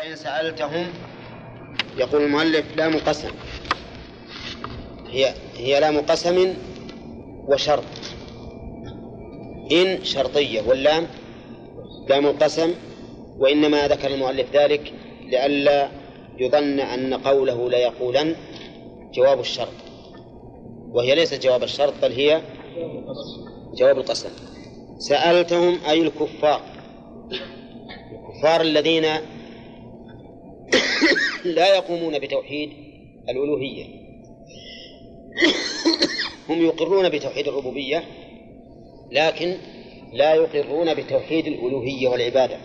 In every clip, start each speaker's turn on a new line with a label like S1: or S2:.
S1: ولئن سألتهم يقول المؤلف لام قسم هي هي لام قسم وشرط. إن شرطية واللام لام القسم وإنما ذكر المؤلف ذلك لئلا يظن أن قوله ليقولن جواب الشرط. وهي ليست جواب الشرط بل هي جواب القسم. سألتهم أي الكفار؟ الكفار الذين لا يقومون بتوحيد الألوهية. هم يقرون بتوحيد الربوبية لكن لا يقرون بتوحيد الألوهية والعبادة.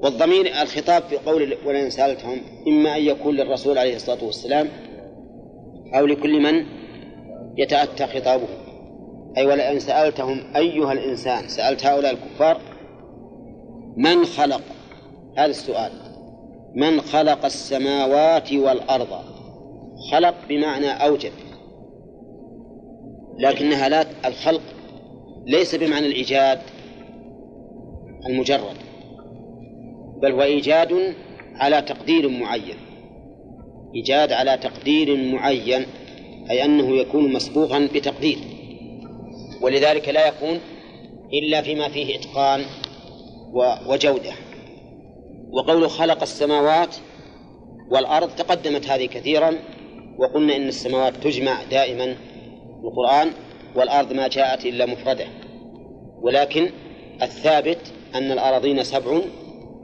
S1: والضمير الخطاب في قول ولئن سألتهم إما أن يكون للرسول عليه الصلاة والسلام أو لكل من يتأتى خطابه. أي ولئن سألتهم أيها الإنسان سألت هؤلاء الكفار من خلق؟ هذا السؤال. من خلق السماوات والأرض. خلق بمعنى أوجد لكنها لا الخلق ليس بمعنى الإيجاد المجرد بل هو إيجاد على تقدير معين. إيجاد على تقدير معين أي أنه يكون مسبوقا بتقدير. ولذلك لا يكون إلا فيما فيه إتقان وجودة. وقول خلق السماوات والأرض تقدمت هذه كثيرا وقلنا إن السماوات تجمع دائما في القرآن والأرض ما جاءت إلا مفردة. ولكن الثابت أن الأراضين سبع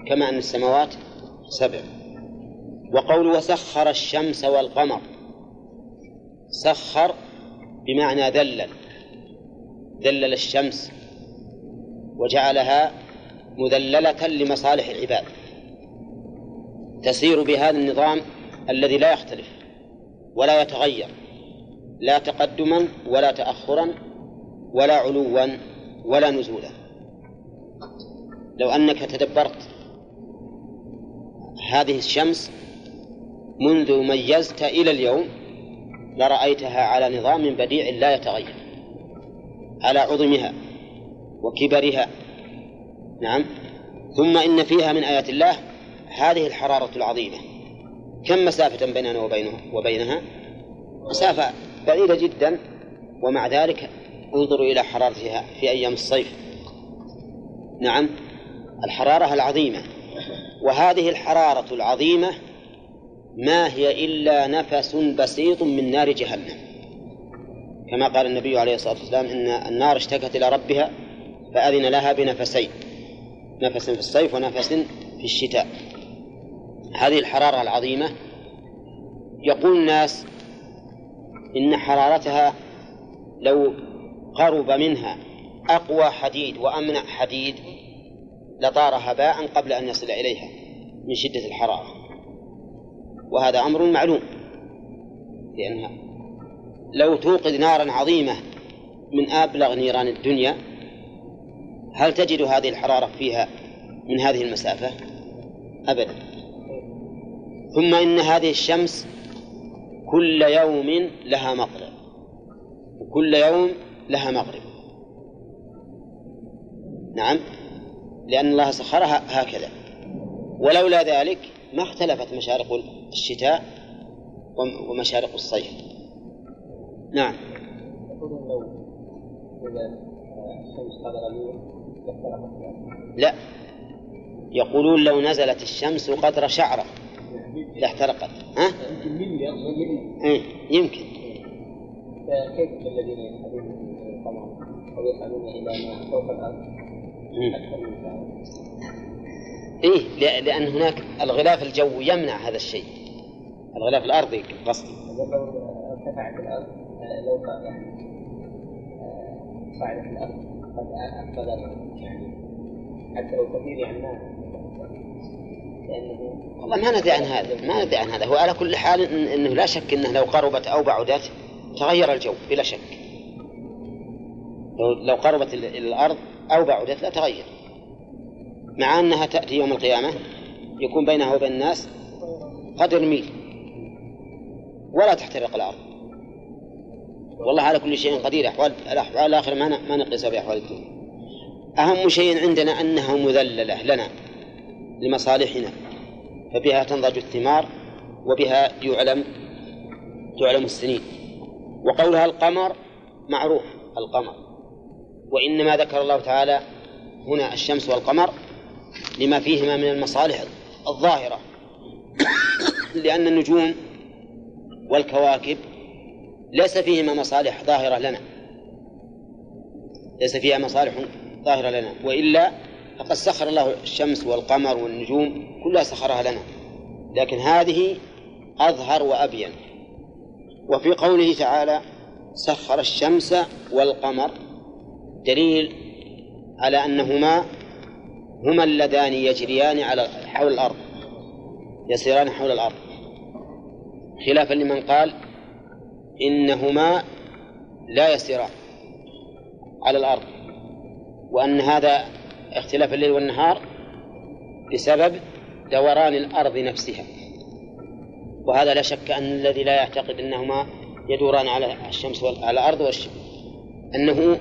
S1: كما أن السماوات سبع. وقول وسخر الشمس والقمر سخر بمعنى ذلل ذلل الشمس وجعلها مذللة لمصالح العباد. تسير بهذا النظام الذي لا يختلف ولا يتغير لا تقدما ولا تأخرا ولا علوا ولا نزولا. لو أنك تدبرت هذه الشمس منذ ميزت إلى اليوم لرأيتها على نظام بديع لا يتغير على عظمها وكبرها. نعم. ثم إن فيها من آيات الله هذه الحرارة العظيمة. كم مسافة بيننا وبينه وبينها؟ مسافة بعيدة جدا ومع ذلك انظروا إلى حرارتها في أيام الصيف. نعم الحرارة العظيمة. وهذه الحرارة العظيمة ما هي إلا نفس بسيط من نار جهنم. كما قال النبي عليه الصلاة والسلام إن النار اشتكت إلى ربها فأذن لها بنفسين نفس في الصيف ونفس في الشتاء. هذه الحرارة العظيمة. يقول الناس إن حرارتها لو قرب منها أقوى حديد وأمنع حديد لطار هباء قبل أن يصل إليها من شدة الحرارة. وهذا أمر معلوم لأنها لو توقد نارا عظيمة من أبلغ نيران الدنيا هل تجد هذه الحرارة فيها من هذه المسافة؟ أبدا. ثم إن هذه الشمس كل يوم لها مطلع وكل يوم لها مغرب. نعم. لأن الله سخرها هكذا. ولولا ذلك ما اختلفت مشارق الشتاء ومشارق الصيف. نعم. لا. يقولون لو نزلت الشمس قدر شعرة لاحترقت. ها؟ إيه يمكن.
S2: فكيف الذين يذهبون القمر أو يسالون إلى ما فوق الأرض؟
S1: إيه. لأن هناك الغلاف الجوي يمنع هذا الشيء. الغلاف الأرضي قصدي.
S2: لو ارتفعت الأرض لو يعني صعدت الأرض قد أفقد يعني حتى لو كثير يعني ما
S1: والله ما ندري عن هذا ما ندري عن هذا. هو على كل حال إنه لا شك إنه لو قربت أو بعدت تغير الجو بلا شك. لو قربت إلى الأرض أو بعدت لا تغير. مع أنها تأتي يوم القيامة يكون بينها وبين الناس قدر ميل. ولا تحترق الأرض. والله على كل شيء قدير احوال الأحوال الآخرة ما ما نقيسها بأحوال الدنيا. أهم شيء عندنا أنها مذللة لنا. لمصالحنا فبها تنضج الثمار وبها يعلم تعلم السنين. وقولها القمر معروف القمر. وإنما ذكر الله تعالى هنا الشمس والقمر لما فيهما من المصالح الظاهرة. لأن النجوم والكواكب ليس فيهما مصالح ظاهرة لنا. ليس فيها مصالح ظاهرة لنا وإلا فقد سخر الله الشمس والقمر والنجوم كلها سخرها لنا. لكن هذه أظهر وأبين. وفي قوله تعالى سخر الشمس والقمر. دليل على أنهما هما اللذان يجريان على حول الأرض. يسيران حول الأرض. خلافا لمن قال إنهما لا يسيران على الأرض. وأن هذا اختلاف الليل والنهار بسبب دوران الأرض نفسها. وهذا لا شك أن الذي لا يعتقد أنهما يدوران على الشمس على الأرض والشمس أنه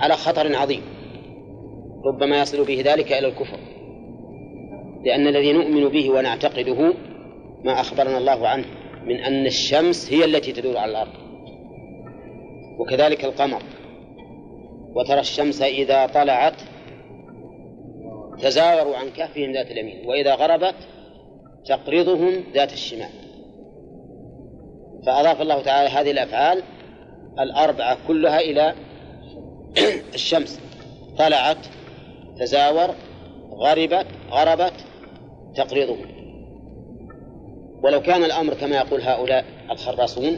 S1: على خطر عظيم. ربما يصل به ذلك إلى الكفر. لأن الذي نؤمن به ونعتقده ما أخبرنا الله عنه من أن الشمس هي التي تدور على الأرض. وكذلك القمر. وترى الشمس إذا طلعت تزاوروا عن كهفهم ذات اليمين وإذا غربت تقرضهم ذات الشمال. فأضاف الله تعالى هذه الأفعال الأربعة كلها إلى الشمس. طلعت تزاور غربت غربت تقرضهم. ولو كان الأمر كما يقول هؤلاء الخراصون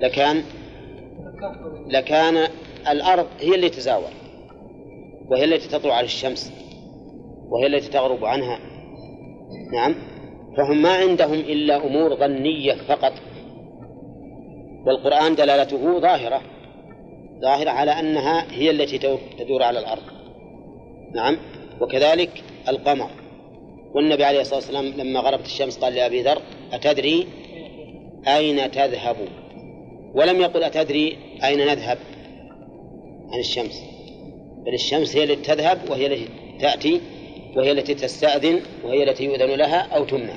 S1: لكان لكان الأرض هي اللي تزاور. وهي التي تطلع على الشمس وهي التي تغرب عنها. نعم. فهم ما عندهم إلا أمور ظنية فقط. والقرآن دلالته ظاهرة ظاهرة على أنها هي التي تدور على الأرض. نعم. وكذلك القمر. والنبي عليه الصلاة والسلام لما غربت الشمس قال لأبي ذر أتدري أين تذهب؟ ولم يقل أتدري أين نذهب عن الشمس. بل الشمس هي التي تذهب وهي التي تأتي وهي التي تستأذن وهي التي يؤذن لها أو تمنع.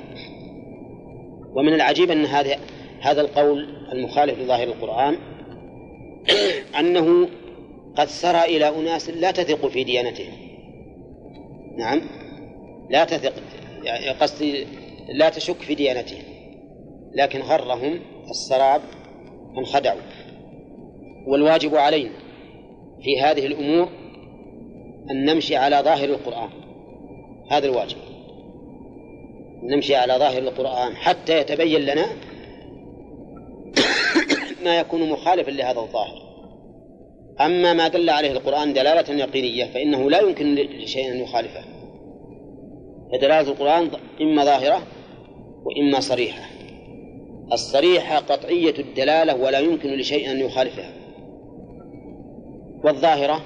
S1: ومن العجيب أن هذا هذا القول المخالف لظاهر القرآن أنه قد سرى إلى أناس لا تثق في ديانتهم. نعم. لا تثق. يعني قصدي لا تشك في ديانتهم. لكن غرهم السراب انخدعوا والواجب علينا في هذه الأمور أن نمشي على ظاهر القرآن. هذا الواجب. نمشي على ظاهر القرآن حتى يتبين لنا ما يكون مخالفا لهذا الظاهر. أما ما دل عليه القرآن دلالة يقينية فإنه لا يمكن لشيء أن يخالفه. فدلالة القرآن إما ظاهرة وإما صريحة. الصريحة قطعية الدلالة ولا يمكن لشيء أن يخالفها. والظاهرة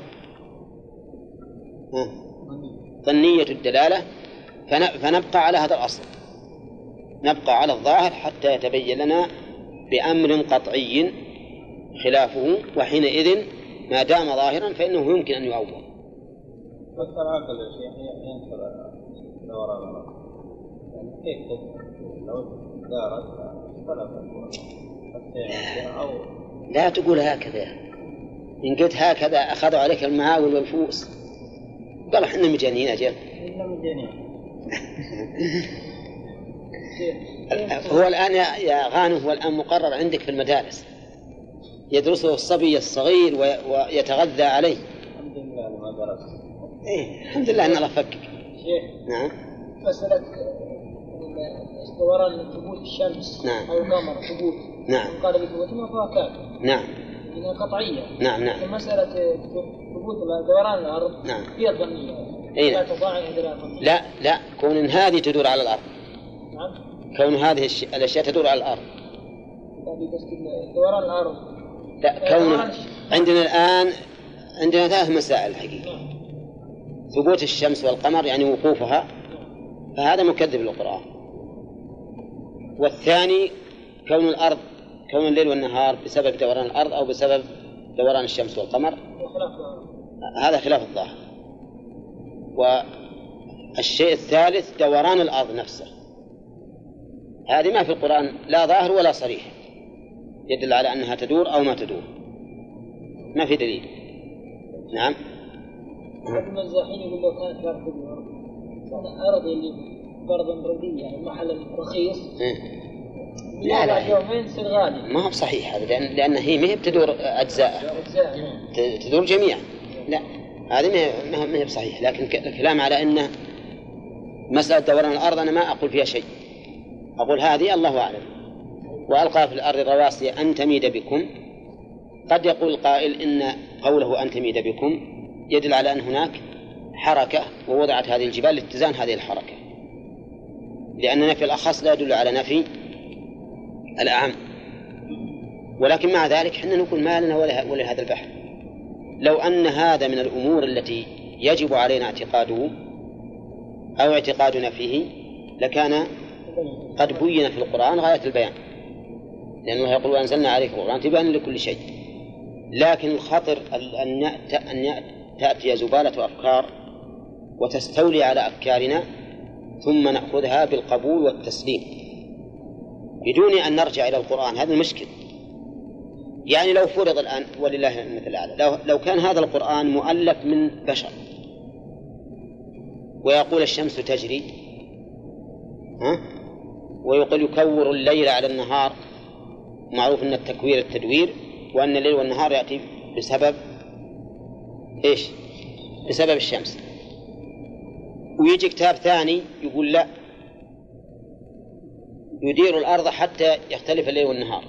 S1: ظنية الدلالة فنبقى على هذا الأصل. نبقى على الظاهر حتى يتبين لنا بأمر قطعي خلافه وحينئذ ما دام ظاهرا فإنه يمكن أن يؤول
S2: بس العقل يا شيخ ينكر دوران يعني كيف لو دارت
S1: أو لا تقول هكذا. إن قلت هكذا أخذوا عليك المعاول والفوس قالوا إحنا مجانين
S2: مجانين.
S1: هو الآن يا غانم هو الآن مقرر عندك في المدارس. يدرسه الصبي الصغير ويتغذى عليه.
S2: الحمد لله ما درس
S1: إيه الحمد لله أن الله فكك.
S2: شيخ
S1: نعم.
S2: مسألة دوران ثبوت الشمس
S1: نعم.
S2: أو القمر ثبوت.
S1: نعم.
S2: قال بثبوت ما كافر.
S1: نعم.
S2: قطعية.
S1: نعم نعم.
S2: مسألة ثبوت دوران الأرض
S1: نعم.
S2: هي ظنية
S1: أي
S2: لا.
S1: نعم. لا لا. كون إن هذه تدور على الأرض.
S2: نعم.
S1: كون هذه الش- الأشياء تدور على الأرض.
S2: يعني قصدي دوران الأرض.
S1: لا كون عندنا الآن عندنا ثلاث مسائل الحقيقة
S2: نعم.
S1: ثبوت الشمس والقمر يعني وقوفها. فهذا مكذب للقرآن. والثاني كون الأرض كون الليل والنهار بسبب دوران الأرض أو بسبب دوران الشمس والقمر هذا خلاف الظاهر. و الشيء الثالث دوران الأرض نفسه. هذه ما في القرآن لا ظاهر ولا صريح. يدل على أنها تدور أو ما تدور. ما في دليل. نعم.
S2: المزاحين يقول لو كانت أرض اللي فرضا يعني محل رخيص.
S1: إيه. لا لا
S2: يومين يصير غالي
S1: ما هو بصحيح هذا لأن, لأن هي ما هي بتدور أجزاء. تدور جميعا لا هذه ما هي بصحيح لكن الكلام على أنه مسألة دوران الأرض أنا ما أقول فيها شيء. أقول هذه الله أعلم. وألقى في الأرض رواسي أن تميد بكم. قد يقول قائل إن قوله أن تميد بكم يدل على أن هناك حركة ووضعت هذه الجبال لاتزان هذه الحركة. لأن نفي الأخص لا يدل على نفي الأعم ولكن مع ذلك حنا نقول ما لنا ولا, هذا البحث لو أن هذا من الأمور التي يجب علينا اعتقاده أو اعتقادنا فيه لكان قد بين في القرآن غاية البيان. لأنه يقول وأنزلنا عليك القرآن تبان لكل شيء. لكن الخطر أن أن تأتي زبالة أفكار وتستولي على أفكارنا ثم نأخذها بالقبول والتسليم. بدون أن نرجع إلى القرآن هذا المشكل يعني لو فرض الآن ولله المثل الأعلى لو, لو كان هذا القرآن مؤلف من بشر. ويقول الشمس تجري ها؟ ويقول يكور الليل على النهار معروف أن التكوير التدوير وأن الليل والنهار يأتي بسبب إيش؟ بسبب الشمس. ويجي كتاب ثاني يقول لا يدير الأرض حتى يختلف الليل والنهار.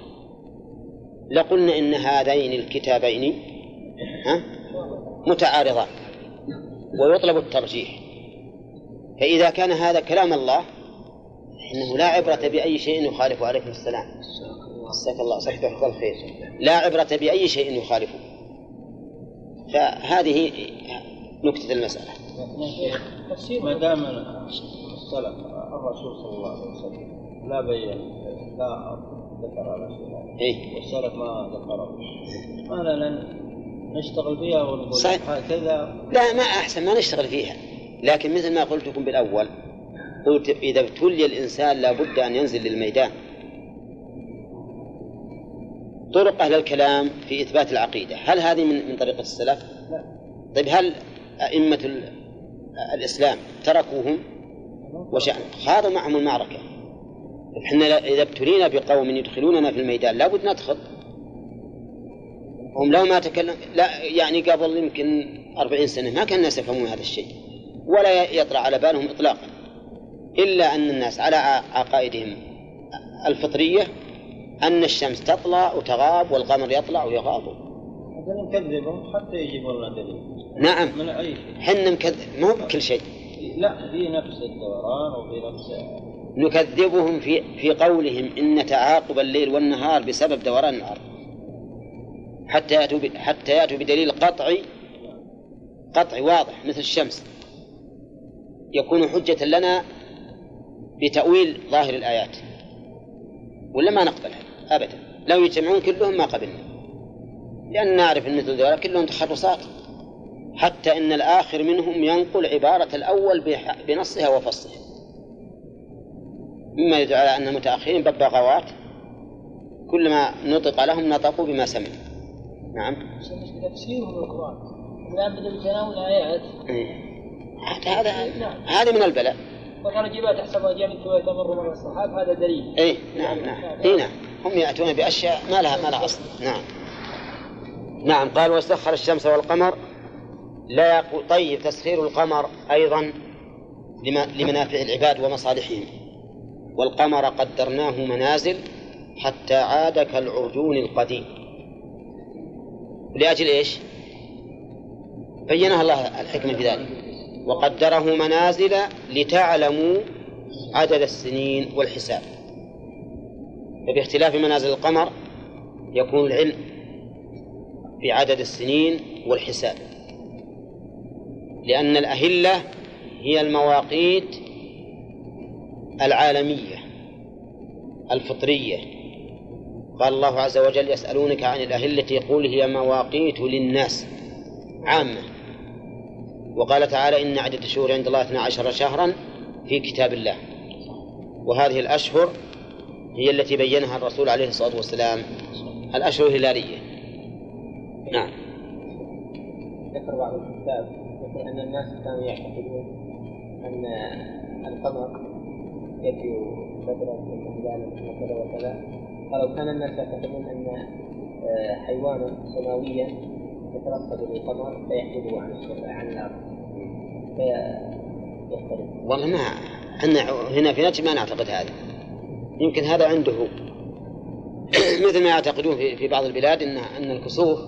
S1: لقلنا إن هذين الكتابين ها متعارضان ويطلب الترجيح. فإذا كان هذا كلام الله إنه لا عبرة بأي شيء يخالف عليكم السلام. مساك الله صحبه الخير لا عبرة بأي شيء يخالفه. فهذه نكتة المسألة.
S3: ما دام السلف الرسول صلى الله عليه وسلم لا بين. لا ذكر على شيء
S1: إيه؟
S3: والسلف ما ذكره. ما لنا نشتغل فيها ونقول هكذا.
S1: لا ما أحسن ما نشتغل فيها. لكن مثل ما قلت لكم بالأول قلت إذا ابتلي الإنسان لابد أن ينزل للميدان. طرق أهل الكلام في إثبات العقيدة. هل هذه من من طريقة السلف؟ لا. طيب هل أئمة الإسلام تركوهم؟ وشأن خاضوا معهم المعركة. إحنا إذا ابتلينا بقوم يدخلوننا في الميدان لابد ندخل. هم لو ما تكلم لا يعني قبل يمكن أربعين سنة ما كان الناس يفهمون هذا الشيء ولا يطرأ على بالهم إطلاقا إلا أن الناس على عقائدهم الفطرية أن الشمس تطلع وتغاب والقمر يطلع ويغاب.
S3: هذا نكذبهم حتى يجيبوا لنا دليل.
S1: نعم.
S3: من أي شيء؟
S1: حنا مكذب مو بكل شيء.
S3: لا في نفس الدوران وفي نفس
S1: نكذبهم في في قولهم إن تعاقب الليل والنهار بسبب دوران الأرض حتى يأتوا حتى يأتوا بدليل قطعي قطعي واضح مثل الشمس. يكون حجة لنا بتأويل ظاهر الآيات. ولا ما نقبلها؟ أبدا. لو يجتمعون كلهم ما قبلنا. لأن نعرف أن ذلك كلهم تخرصات. حتى إن الآخر منهم ينقل عبارة الأول بنصها وفصها. مما يدل على أن المتأخرين ببغاوات كلما نطق لهم نطقوا بما سمعوا. نعم.
S2: تفسيرهم القرآن الآن بدأ بتناول آيات.
S1: هذا هذا من البلاء.
S2: وكان الجبال تحسبها جامد وتمر مر السحاب هذا دليل
S1: اي نعم نعم. اي نعم. هم يأتون بأشياء ما لها ما لها أصل. نعم. نعم قال وسخر الشمس والقمر. لا يقول طيب تسخير القمر أيضا لمنافع العباد ومصالحهم. والقمر قدرناه منازل حتى عاد كالعرجون القديم. لأجل إيش؟ بينها الله الحكمة في ذلك. وقدره منازل لتعلموا عدد السنين والحساب. فباختلاف منازل القمر يكون العلم بعدد السنين والحساب. لأن الأهلة هي المواقيت العالمية الفطرية. قال الله عز وجل يسألونك عن الأهلة يقول هي مواقيت للناس عامة. وقال تعالى إن عدة الشهور عند الله 12 شهرا في كتاب الله. وهذه الأشهر هي التي بينها الرسول عليه الصلاة والسلام الأشهر الهلالية. نعم.
S4: ذكر بعض الكتاب يقول أن الناس كانوا يعتقدون أن القمر يجي بدرا هلالا وكذا وكذا. قالوا كان الناس يعتقدون أن آه، حيوانا سماويا يترصد للقمر فيحجبه عن عن الأرض. فيختلف.
S1: والله ما إحنا هنا في نجد ما نعتقد هذا. يمكن هذا عنده. مثل ما يعتقدون في في بعض البلاد إن إن الكسوف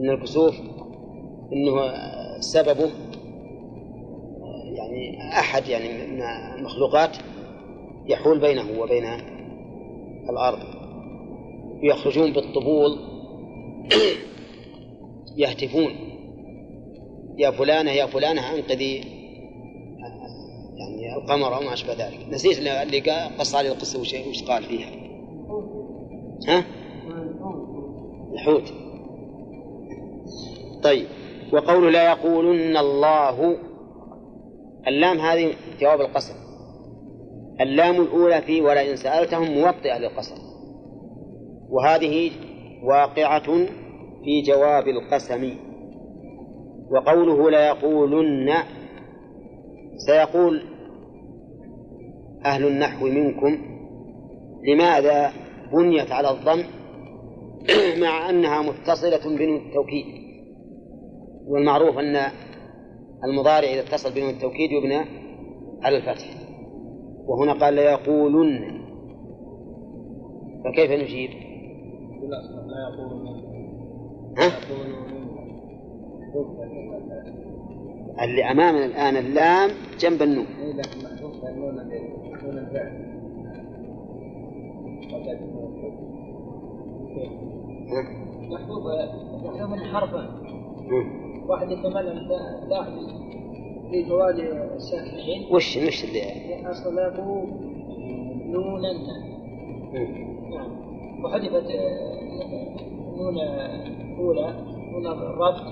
S1: إن الكسوف إنه سببه يعني أحد يعني من المخلوقات يحول بينه وبين الأرض. يخرجون بالطبول. يهتفون. يا فلانة يا فلانة أنقذي يعني القمر أو ما أشبه ذلك. نسيت اللي قص علي القصة وش قال فيها. ها؟ الحوت. طيب. وقوله لا يقولن الله اللام هذه جواب القسم اللام الأولى في ولئن سألتهم موطئة للقسم وهذه واقعة في جواب القسم. وقوله ليقولن سيقول أهل النحو منكم لماذا بنيت على الضم مع أنها متصلة بنون التوكيد والمعروف أن المضارع إذا اتصل بنون التوكيد يبنى على الفتح. وهنا قال ليقولن فكيف نجيب؟ لا يقولن. ها؟ اللي أمامنا الآن اللام جنب النون.
S2: محبوب محبوب حرفا واحد يتمنى داخل في جوال الساكنين
S1: وش وش اللي؟
S2: أصله نونا نعم. وحذفت نون أولى نون الربط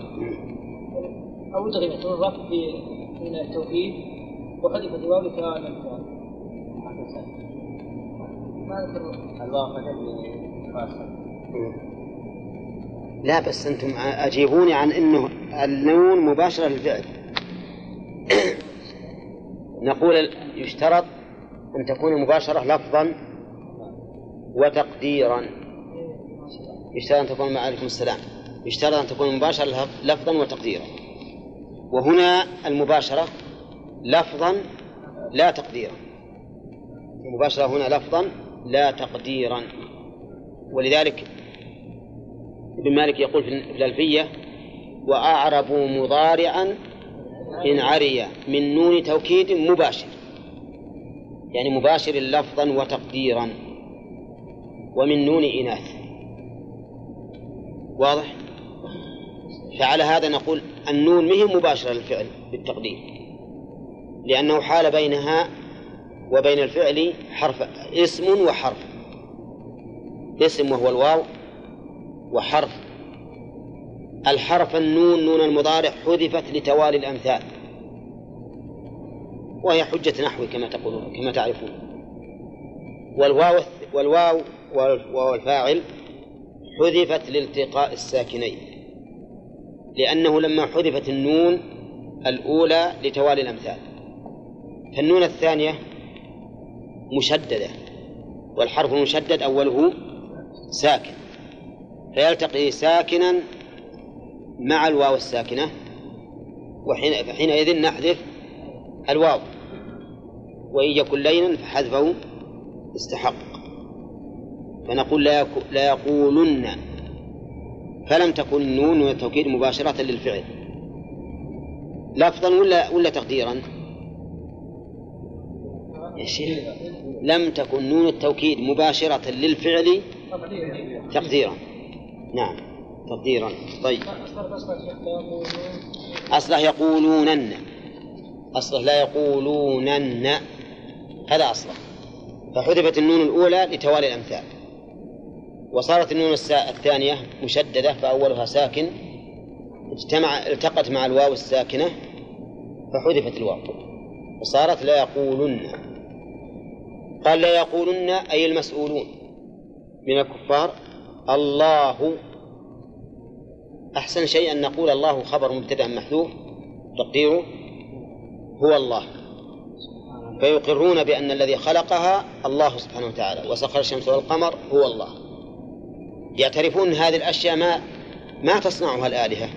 S2: أو أدغمت نون الربط في من التوحيد. وحذفت الواو. الأمثال ما أذكر الواقع
S1: لا بس أنتم أجيبوني عن أنه النون مباشرة للفعل. نقول يشترط أن تكون المباشرة لفظا وتقديرا. يشترط أن تكون عليكم السلام. يشترط أن تكون مباشرة لفظا وتقديرا. وهنا المباشرة لفظا لا تقديرا. المباشرة هنا لفظا لا تقديرا. ولذلك ابن مالك يقول في الألفية وأعربوا مضارعا إن عري من نون توكيد مباشر يعني مباشر لفظا وتقديرا ومن نون إناث واضح؟ فعلى هذا نقول النون مهم مباشرة للفعل بالتقدير لأنه حال بينها وبين الفعل حرف اسم وحرف اسم وهو الواو وحرف الحرف النون نون المضارع حذفت لتوالي الأمثال. وهي حجة نحوي كما تقولون كما تعرفون. والواو والواو والفاعل حذفت لالتقاء الساكنين. لأنه لما حذفت النون الأولى لتوالي الأمثال. فالنون الثانية مشددة والحرف المشدد أوله ساكن. فيلتقي ساكنا مع الواو الساكنة وحين فحينئذ نحذف الواو. وإن يكن لينا فحذفه استحق. فنقول لا, لا يقولن. فلم تكن من التوكيد مباشرة للفعل. لفظا ولا ولا تقديرا؟ يا شيخ لم تكن نون التوكيد مباشرة للفعل تقديرا. نعم. تقديرا. طيب. أصله يقولونن. أصله لا يقولونن. هذا أصله فحذفت النون الأولى لتوالي الأمثال. وصارت النون الثانية مشددة فأولها ساكن. اجتمع التقت مع الواو الساكنة فحذفت الواو. وصارت لا يقولن. قال لا يقولن أي المسؤولون من الكفار. الله أحسن شيء أن نقول الله خبر مبتدأ محذوف تقديره هو الله. فيقرون بأن الذي خلقها الله سبحانه وتعالى وسخر الشمس والقمر هو الله. يعترفون هذه الأشياء ما ما تصنعها الآلهة.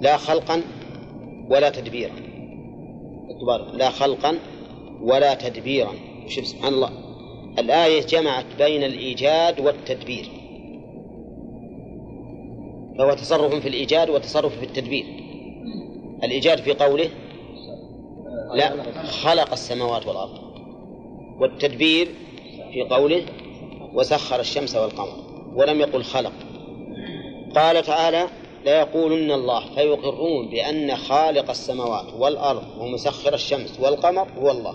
S1: لا خلقا ولا تدبيرا. لا خلقا ولا تدبيرا. شوف سبحان الله. الآية جمعت بين الإيجاد والتدبير. فهو تصرف في الإيجاد وتصرف في التدبير. الإيجاد في قوله لا خلق السماوات والأرض. والتدبير في قوله وسخر الشمس والقمر ولم يقل خلق. قال تعالى ليقولن الله فيقرون بأن خالق السماوات والأرض ومسخر الشمس والقمر هو الله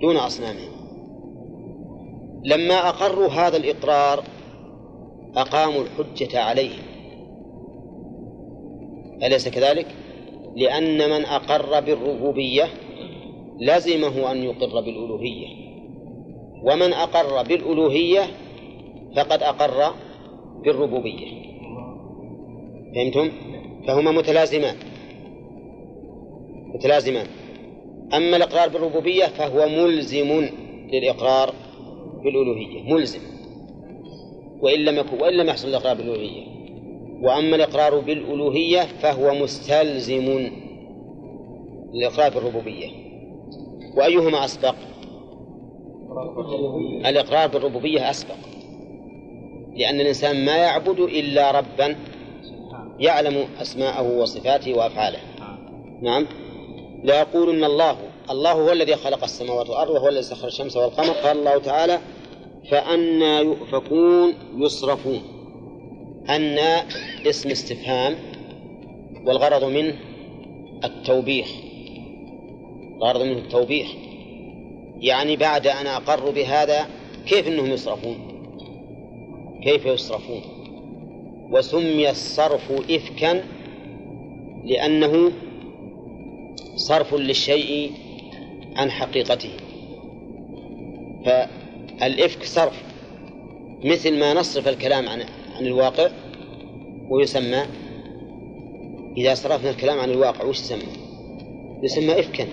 S1: دون أصنامهم. لما أقروا هذا الإقرار أقاموا الحجة عليهم. أليس كذلك؟ لأن من أقر بالربوبية لزمه أن يقر بالألوهية. ومن أقر بالألوهية فقد أقر بالربوبية. فهمتم؟ فهما متلازمان. متلازمان. أما الإقرار بالربوبية فهو ملزم للإقرار بالألوهية. ملزم. وإن لم يكن وإن لم يحصل الإقرار بالألوهية. وأما الإقرار بالألوهية فهو مستلزم للإقرار بالربوبية. وأيهما أسبق؟ الإقرار بالربوبية أسبق. لأن الإنسان ما يعبد إلا ربا يعلم أسماءه وصفاته وأفعاله. نعم. لا يقولن الله الله هو الذي خلق السماوات والأرض وهو الذي سخر الشمس والقمر. قال الله تعالى فأنا يؤفكون يصرفون. أن اسم استفهام والغرض منه التوبيخ. الغرض منه التوبيخ. يعني بعد أن أقروا بهذا كيف أنهم يصرفون؟ كيف يصرفون؟ وسمي الصرف إفكا لأنه صرف للشيء عن حقيقته. فالإفك صرف مثل ما نصرف الكلام عن عن الواقع ويسمى إذا صرفنا الكلام عن الواقع وش يسمى؟ يسمى إفكا.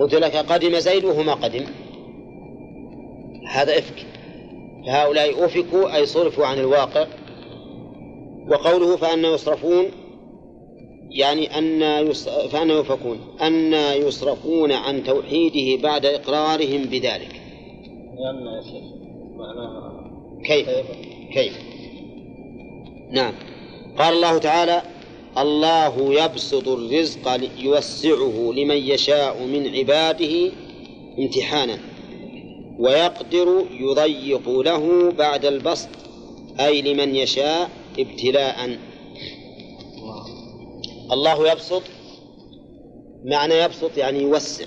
S1: قلت لك قدم زيد وهو ما قدم. هذا إفك. فهؤلاء أفكوا أي صرفوا عن الواقع. وقوله فأنا يصرفون يعني أن فأنا يؤفكون. أن يصرفون عن توحيده بعد إقرارهم بذلك. كيف؟ كيف؟ نعم. قال الله تعالى الله يبسط الرزق يوسعه لمن يشاء من عباده امتحانا ويقدر يضيق له بعد البسط أي لمن يشاء ابتلاء. الله يبسط معنى يبسط يعني يوسع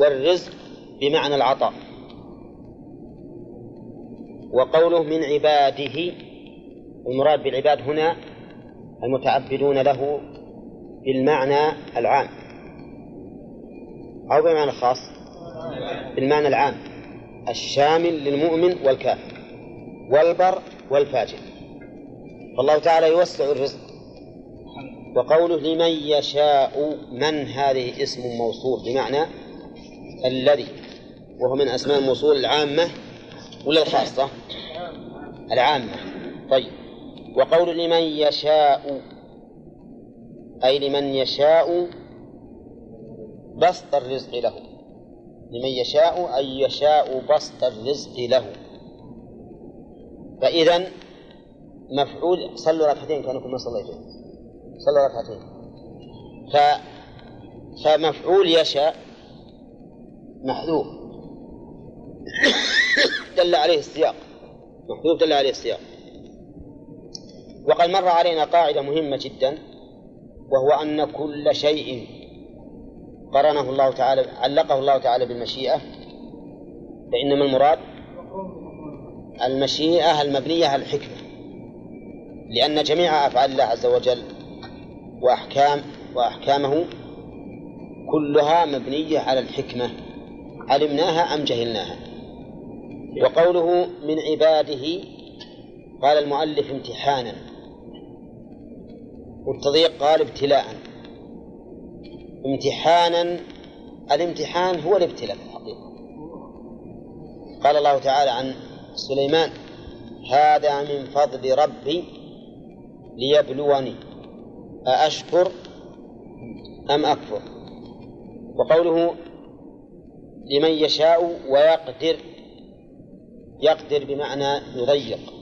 S1: والرزق بمعنى العطاء وقوله من عباده المراد بالعباد هنا المتعبدون له بالمعنى العام. أو بالمعنى الخاص بالمعنى العام. الشامل للمؤمن والكافر والبر والفاجر. فالله تعالى يوسع الرزق. وقوله لمن يشاء من هذه اسم موصول؟ بمعنى الذي. وهو من أسماء الموصول العامة ولا الخاصة؟ العامة. طيب. وقول لمن يشاء أي لمن يشاء بسط الرزق له. لمن يشاء أي يشاء بسط الرزق له. فإذا مفعول صلوا ركعتين كأنكم ما صليتم. صلوا ركعتين. ف فمفعول يشاء محذوف. دل عليه السياق. محذوف دل عليه السياق. وقد مر علينا قاعدة مهمة جدا وهو أن كل شيء قرنه الله تعالى علقه الله تعالى بالمشيئة. فإنما المراد المشيئة المبنية على الحكمة. لأن جميع أفعال الله عز وجل وأحكام وأحكامه كلها مبنية على الحكمة. علمناها أم جهلناها؟ وقوله من عباده قال المؤلف امتحانا. والتضييق قال ابتلاء. امتحانا الامتحان هو الابتلاء في الحقيقة. قال الله تعالى عن سليمان هذا من فضل ربي ليبلوني. أأشكر أم أكفر؟ وقوله لمن يشاء ويقدر يقدر بمعنى يضيق.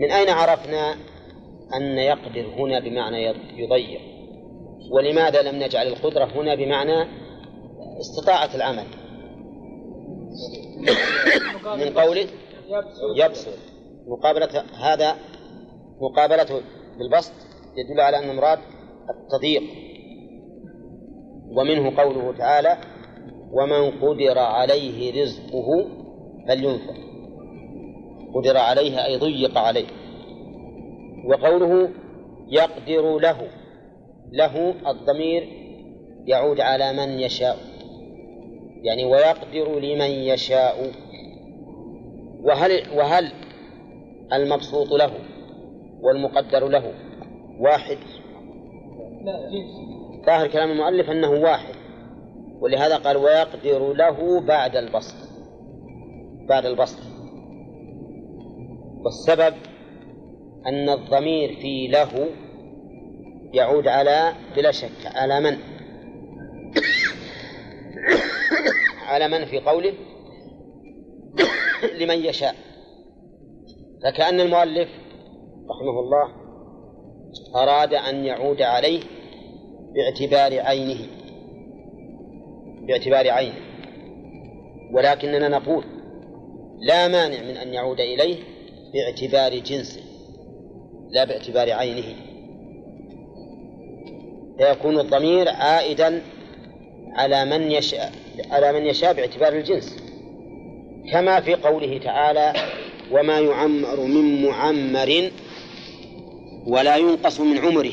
S1: من أين عرفنا أن يقدر هنا بمعنى يضيق ولماذا لم نجعل القدرة هنا بمعنى استطاعة العمل؟ من قوله يبسط مقابلة هذا مقابلته بالبسط يدل على أن المراد التضييق. ومنه قوله تعالى ومن قدر عليه رزقه فلينفق. قدر عليه أي ضيق عليه. وقوله يقدر له له الضمير يعود على من يشاء يعني ويقدر لمن يشاء. وهل وهل المبسوط له والمقدر له واحد؟
S2: لا
S1: ظاهر كلام المؤلف أنه واحد ولهذا قال ويقدر له بعد البسط بعد البسط. والسبب أن الضمير في له يعود على بلا شك على من؟ على من في قوله؟ لمن يشاء. فكأن المؤلف رحمه الله أراد أن يعود عليه باعتبار عينه. باعتبار عينه. ولكننا نقول لا مانع من أن يعود إليه باعتبار جنسه. لا باعتبار عينه. فيكون الضمير عائدا على من يشاء على من يشاء باعتبار الجنس. كما في قوله تعالى وما يعمر من معمر ولا ينقص من عمره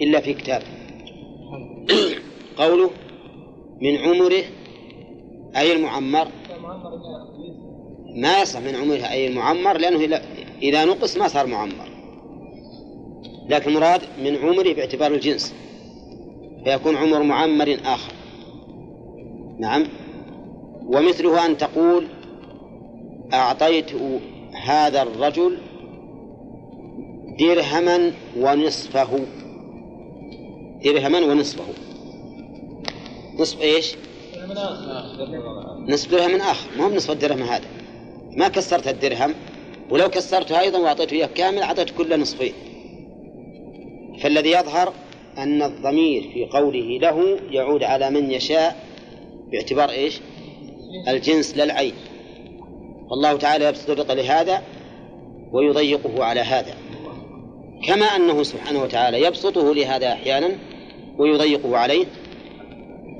S1: إلا في كتاب. قوله من عمره أي المعمر. ما يصح من عمره أي المعمر لأنه إذا نقص ما صار معمر. لكن مراد من عمره باعتبار الجنس فيكون عمر معمر آخر. نعم. ومثله أن تقول أعطيت هذا الرجل درهما ونصفه. درهما ونصفه. نصف إيش؟ نصف درهم آخر. ما هو نصف الدرهم هذا؟ ما كسرت الدرهم ولو كسرته أيضا وأعطيته إياه كامل أعطيت كله نصفين. فالذي يظهر أن الضمير في قوله له يعود على من يشاء باعتبار إيش؟ الجنس لا العين. والله تعالى يبسط الرزق لهذا ويضيقه على هذا. كما أنه سبحانه وتعالى يبسطه لهذا أحيانا ويضيقه عليه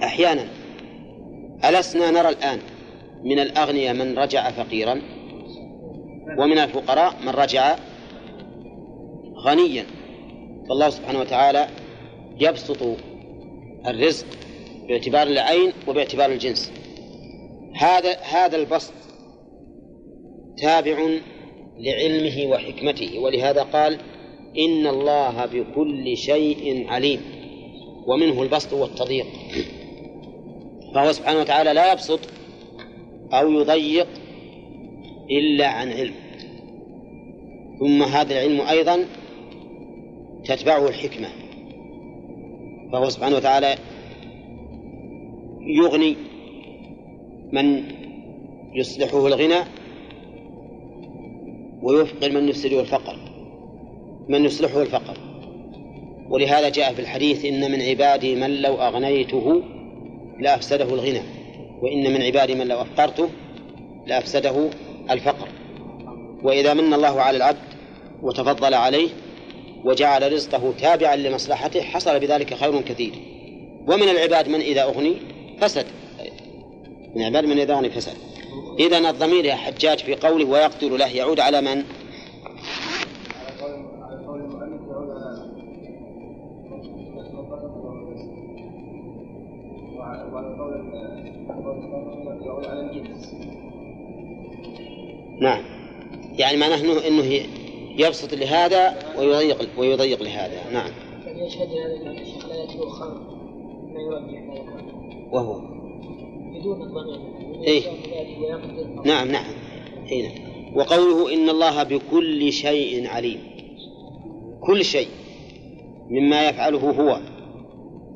S1: أحيانا. ألسنا نرى الآن من الأغنياء من رجع فقيرا ومن الفقراء من رجع غنيا. فالله سبحانه وتعالى يبسط الرزق باعتبار العين وباعتبار الجنس. هذا هذا البسط تابع لعلمه وحكمته ولهذا قال إن الله بكل شيء عليم. ومنه البسط والتضييق. فهو سبحانه وتعالى لا يبسط أو يضيق إلا عن علم. ثم هذا العلم أيضا تتبعه الحكمة. فهو سبحانه وتعالى يغني من يصلحه الغنى ويفقر من يفسده الفقر. من يصلحه الفقر. ولهذا جاء في الحديث إن من عبادي من لو أغنيته لأفسده الغنى وإن من عبادي من لو أفقرته لأفسده الفقر. وإذا من الله على العبد وتفضل عليه وجعل رزقه تابعا لمصلحته حصل بذلك خير كثير. ومن العباد من إذا أغني فسد. من العباد من إذا أغني فسد. إذا الضمير يا حجاج في قوله ويقتل له يعود على من؟ نعم. يعني معناه انه إنه يبسط لهذا ويضيق ويضيق لهذا. نعم.
S2: يعني يشهد هذا الشيخ لا يرجح
S1: وهو.
S2: بدون الضمير.
S1: إيه؟ نعم نعم. هنا وقوله إن الله بكل شيء عليم. كل شيء مما يفعله هو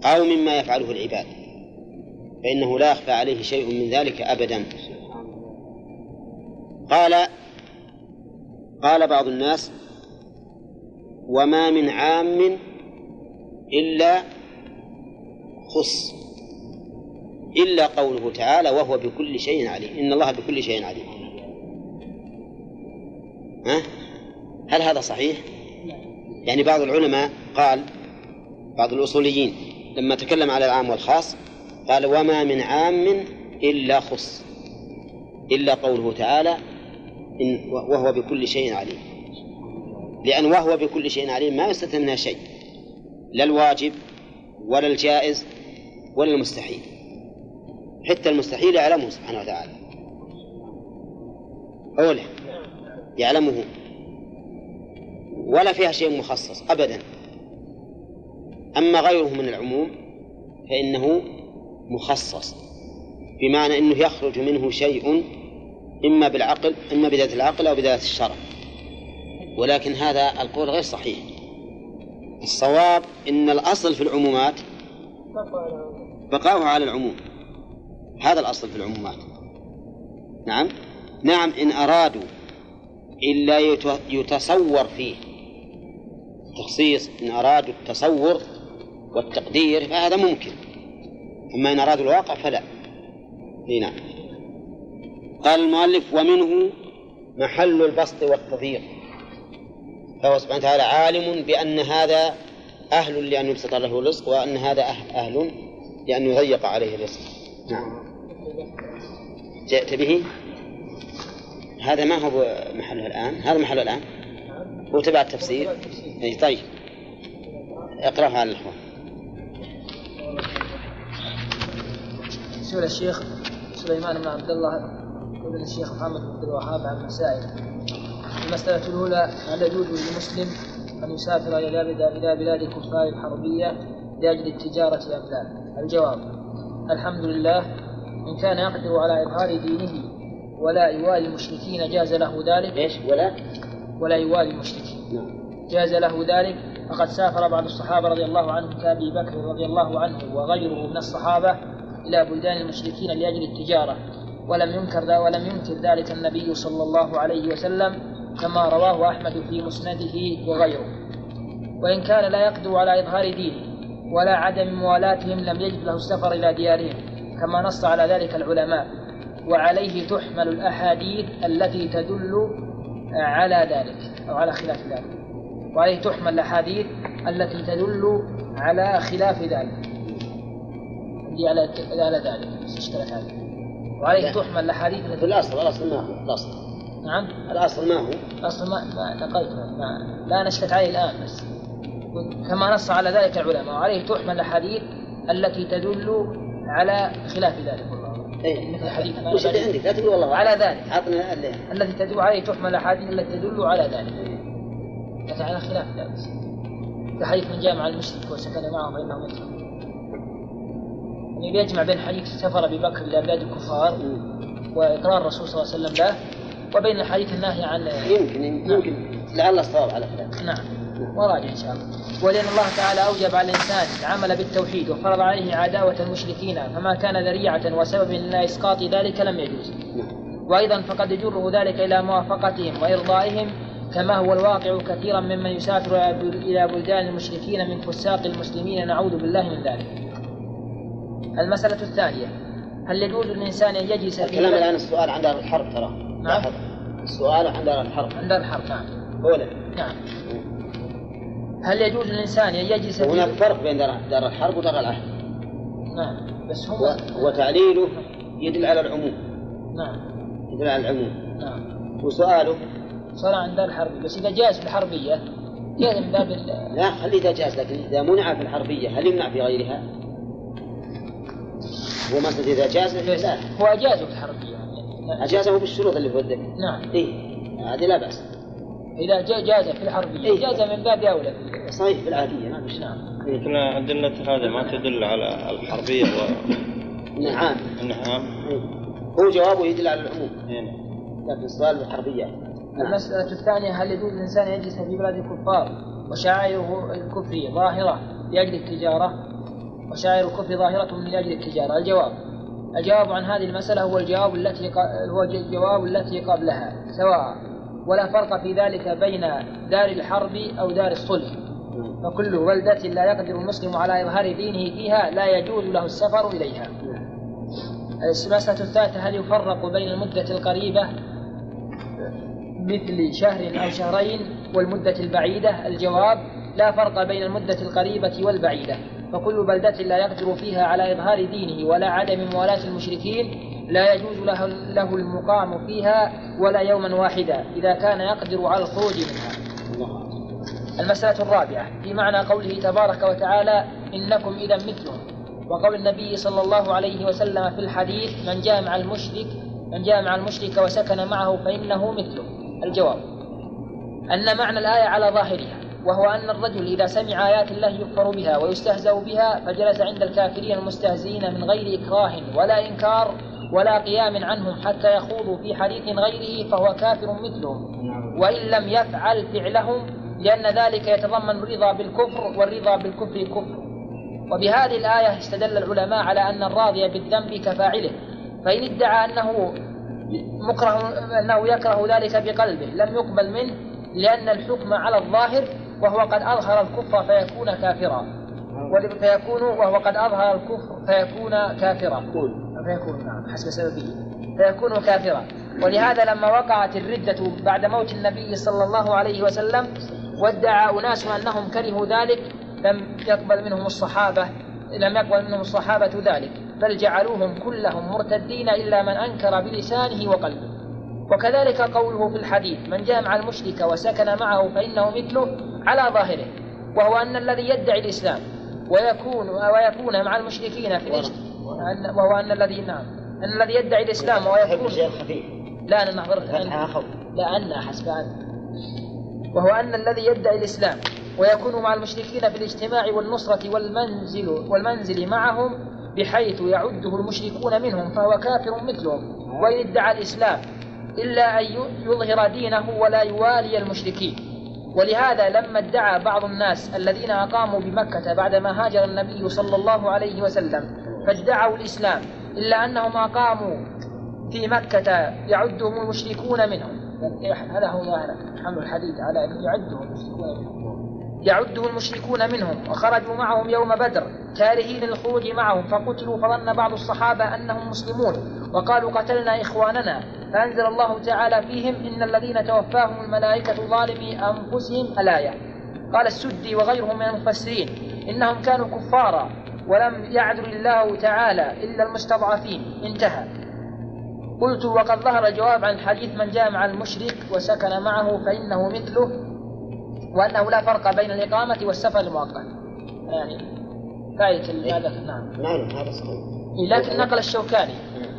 S1: أو مما يفعله العباد. فإنه لا يخفى عليه شيء من ذلك أبدا. قال قال بعض الناس وما من عام إلا خص إلا قوله تعالى وهو بكل شيء عليم إن الله بكل شيء عليم ها؟ هل هذا صحيح؟ يعني بعض العلماء قال بعض الأصوليين لما تكلم على العام والخاص قال وما من عام إلا خص إلا قوله تعالى إن وهو بكل شيء عليم. لأن وهو بكل شيء عليم ما يستثنى شيء. لا الواجب ولا الجائز ولا المستحيل. حتى المستحيل يعلمه سبحانه وتعالى. أولا يعلمه. ولا فيها شيء مخصص أبدا. أما غيره من العموم فإنه مخصص بمعنى أنه يخرج منه شيء إما بالعقل إما بذات العقل أو بذات الشرع. ولكن هذا القول غير صحيح. الصواب إن الأصل في العمومات بقاؤها على العموم. هذا الأصل في العمومات. نعم؟ نعم إن أرادوا إلا يتصور فيه تخصيص إن أرادوا التصور والتقدير فهذا ممكن. أما إن أرادوا الواقع فلا. نعم. قال المؤلف ومنه محل البسط والتضييق. فهو سبحانه وتعالى عالم بأن هذا أهل لأن يبسط له الرزق وأن هذا أهل لأن يضيق عليه الرزق. نعم. جئت به؟ هذا ما هو محله الآن؟ هذا محله الآن؟ هو تبع التفسير؟ أي طيب. اقرأها على الإخوان
S2: سئل الشيخ سليمان بن عبد الله؟ ابن الشيخ محمد بن عبد الوهاب عن مسائل. المسألة الأولى هل يجوز للمسلم أن يسافر إلى إلى بلاد الكفار الحربية لأجل التجارة أم لا؟ الجواب الحمد لله إن كان يقدر على إظهار دينه ولا يوالي المشركين جاز له ذلك.
S1: إيش؟ ولا؟
S2: ولا يوالي المشركين.
S1: نعم.
S2: جاز له ذلك. فقد سافر بعض الصحابة رضي الله عنهم كأبي بكر رضي الله عنه وغيره من الصحابة إلى بلدان المشركين لأجل التجارة. ولم ينكر ولم ينكر ذلك النبي صلى الله عليه وسلم كما رواه أحمد في مسنده وغيره. وإن كان لا يقدر على إظهار دينه ولا عدم موالاتهم لم يجد له السفر إلى ديارهم كما نص على ذلك العلماء. وعليه تحمل الأحاديث التي تدل على ذلك أو على خلاف ذلك. وعليه تحمل الأحاديث التي تدل على خلاف ذلك. على على ذلك. اشترك هذا وعليه تحمل الأحاديث
S1: التي الأصل الأصل ما هو؟ الأصل.
S2: نعم.
S1: الأصل ما هو؟
S2: الأصل ما ما نقلت ما لا نشكت عليه الآن بس. كما نص على ذلك العلماء وعليه تحمل الأحاديث التي تدل على خلاف ذلك والله
S1: إيه. مثل حديث وش اللي عندك؟ لا تقول والله
S2: على ذلك.
S1: عطنا
S2: التي تدل عليه تحمل الأحاديث التي تدل على ذلك. لكن على خلاف ذلك. كحديث من جامع المشرك وسكن معه فإنه مثله يعني بيجمع بين حديث سفر أبي بكر إلى بلاد الكفار وإقرار الرسول صلى الله عليه وسلم له وبين حديث النهي عن
S1: يمكن يمكن لعل الصواب على خلاف.
S2: نعم. وراجع إن شاء الله. ولأن الله تعالى أوجب على الإنسان العمل بالتوحيد وفرض عليه عداوة المشركين فما كان ذريعة وسبب إلى إسقاط ذلك لم يجوز. وأيضا فقد يجره ذلك إلى موافقتهم وإرضائهم كما هو الواقع كثيرا ممن يسافر إلى بلدان المشركين من فساق المسلمين. نعوذ بالله من ذلك. المسألة الثانية هل يجوز للإنسان أن يجلس في
S1: الكلام الآن السؤال عن دار الحرب ترى.
S2: نعم.
S1: السؤال عن دار الحرب.
S2: عن دار الحرب نعم.
S1: أولا
S2: نعم. هل يجوز للإنسان أن يجلس في
S1: هناك فرق بين دار, الحرب ودار العهد.
S2: نعم. بس هم
S1: وتعليله يدل على العموم.
S2: نعم.
S1: يدل على العموم.
S2: نعم.
S1: وسؤاله؟
S2: صار عن دار الحرب. بس إذا جاز في الحربية جاز من باب
S1: لا خلي إذا جاز لكن إذا منع في الحربية هل يمنع في غيرها؟ هو مثلا إذا جاز
S2: هو أجازه في الحربية يعني
S1: أجازه بالشروط اللي في الذكر
S2: نعم.
S1: إيه. هذه لا بأس.
S2: إذا جا- جاز في الحربية
S1: إيه.
S2: جاز من باب أولى.
S1: صحيح في العادية. ما في
S2: نعم
S3: لكن أدلة هذا ما تدل على الحربية
S1: نعم
S3: والنعام
S1: إيه. هو جوابه يدل على العموم.
S3: هنا
S1: لكن السؤال بالحربية نعم.
S2: المسألة الثانية هل يجوز الإنسان يجلس في بلاد الكفار؟ وشعائره الكفر ظاهرة لأجل التجارة وشعائر الكفر ظاهرة من أجل التجارة. الجواب. الجواب عن هذه المسألة هو الجواب التي هو الجواب التي قبلها سواء ولا فرق في ذلك بين دار الحرب أو دار الصلح. فكل بلدة لا يقدر المسلم على إظهار دينه فيها لا يجوز له السفر إليها. المسألة الثالثة هل يفرق بين المدة القريبة مثل شهر أو شهرين والمدة البعيدة؟ الجواب لا فرق بين المدة القريبة والبعيدة. فكل بلدة لا يقدر فيها على إظهار دينه ولا عدم موالاة المشركين لا يجوز له, له المقام فيها ولا يوما واحدا إذا كان يقدر على الخروج منها. المسألة الرابعة في معنى قوله تبارك وتعالى إنكم إذا مثلهم. وقول النبي صلى الله عليه وسلم في الحديث من جاء مع المشرك من جاء مع المشرك وسكن معه فإنه مثله. الجواب أن معنى الآية على ظاهرها. وهو أن الرجل إذا سمع آيات الله يكفر بها ويستهزأ بها فجلس عند الكافرين المستهزئين من غير إكراه ولا إنكار ولا قيام عنهم حتى يخوضوا في حديث غيره فهو كافر مثلهم. وإن لم يفعل فعلهم لأن ذلك يتضمن الرضا بالكفر والرضا بالكفر كفر. وبهذه الآية استدل العلماء على أن الراضي بالذنب كفاعله. فإن ادعى أنه مكره أنه يكره ذلك بقلبه لم يقبل منه لأن الحكم على الظاهر وهو قد أظهر الكفر فيكون كافرا. فيكون وهو قد أظهر الكفر فيكون كافرا. فيكون نعم حسب سببه. فيكون كافرا. ولهذا لما وقعت الردة بعد موت النبي صلى الله عليه وسلم وادعى أناس أنهم كرهوا ذلك لم يقبل منهم الصحابة لم يقبل منهم الصحابة ذلك بل جعلوهم كلهم مرتدين إلا من أنكر بلسانه وقلبه. وكذلك قوله في الحديث من جاء مع المشرك وسكن معه فإنه مثله على ظاهره وهو أن الذي يدعي الإسلام ويكون ويكون مع المشركين في الاجت... أن- وهو أن الذي نعم. أن الذي يدعي الإسلام ويكون
S1: خفيف.
S2: لا أنا نحضر لا أن حسب أن وهو أن الذي يدعي الإسلام ويكون مع المشركين في الاجتماع والنصرة والمنزل والمنزل معهم بحيث يعده المشركون منهم فهو كافر مثلهم. وإن ادعى الإسلام إلا أن يظهر دينه ولا يوالي المشركين. ولهذا لما ادعى بعض الناس الذين أقاموا بمكة بعدما هاجر النبي صلى الله عليه وسلم فادعوا الإسلام. إلا أنهم أقاموا في مكة يعدهم المشركون منهم. هذا هو ظاهر حمل الحديث على أن يعدهم المشركون منهم. المشركون منهم وخرجوا معهم يوم بدر كارهين الخروج معهم. فقتلوا فظن بعض الصحابة أنهم مسلمون. وقالوا قتلنا إخواننا. فأنزل الله تعالى فيهم إن الذين توفاهم الملائكة ظالمي أنفسهم الآية قال السدي وغيره من المفسرين إنهم كانوا كفارا ولم يعذر الله تعالى إلا المستضعفين. انتهى. قلت وقد ظهر الجواب عن حديث من جاء مع المشرك وسكن معه فإنه مثله وأنه لا فرق بين الإقامة والسفر المؤقت. يعني فائدة هذا نعم.
S1: نعم هذا صحيح.
S2: لكن نقل الشوكاني.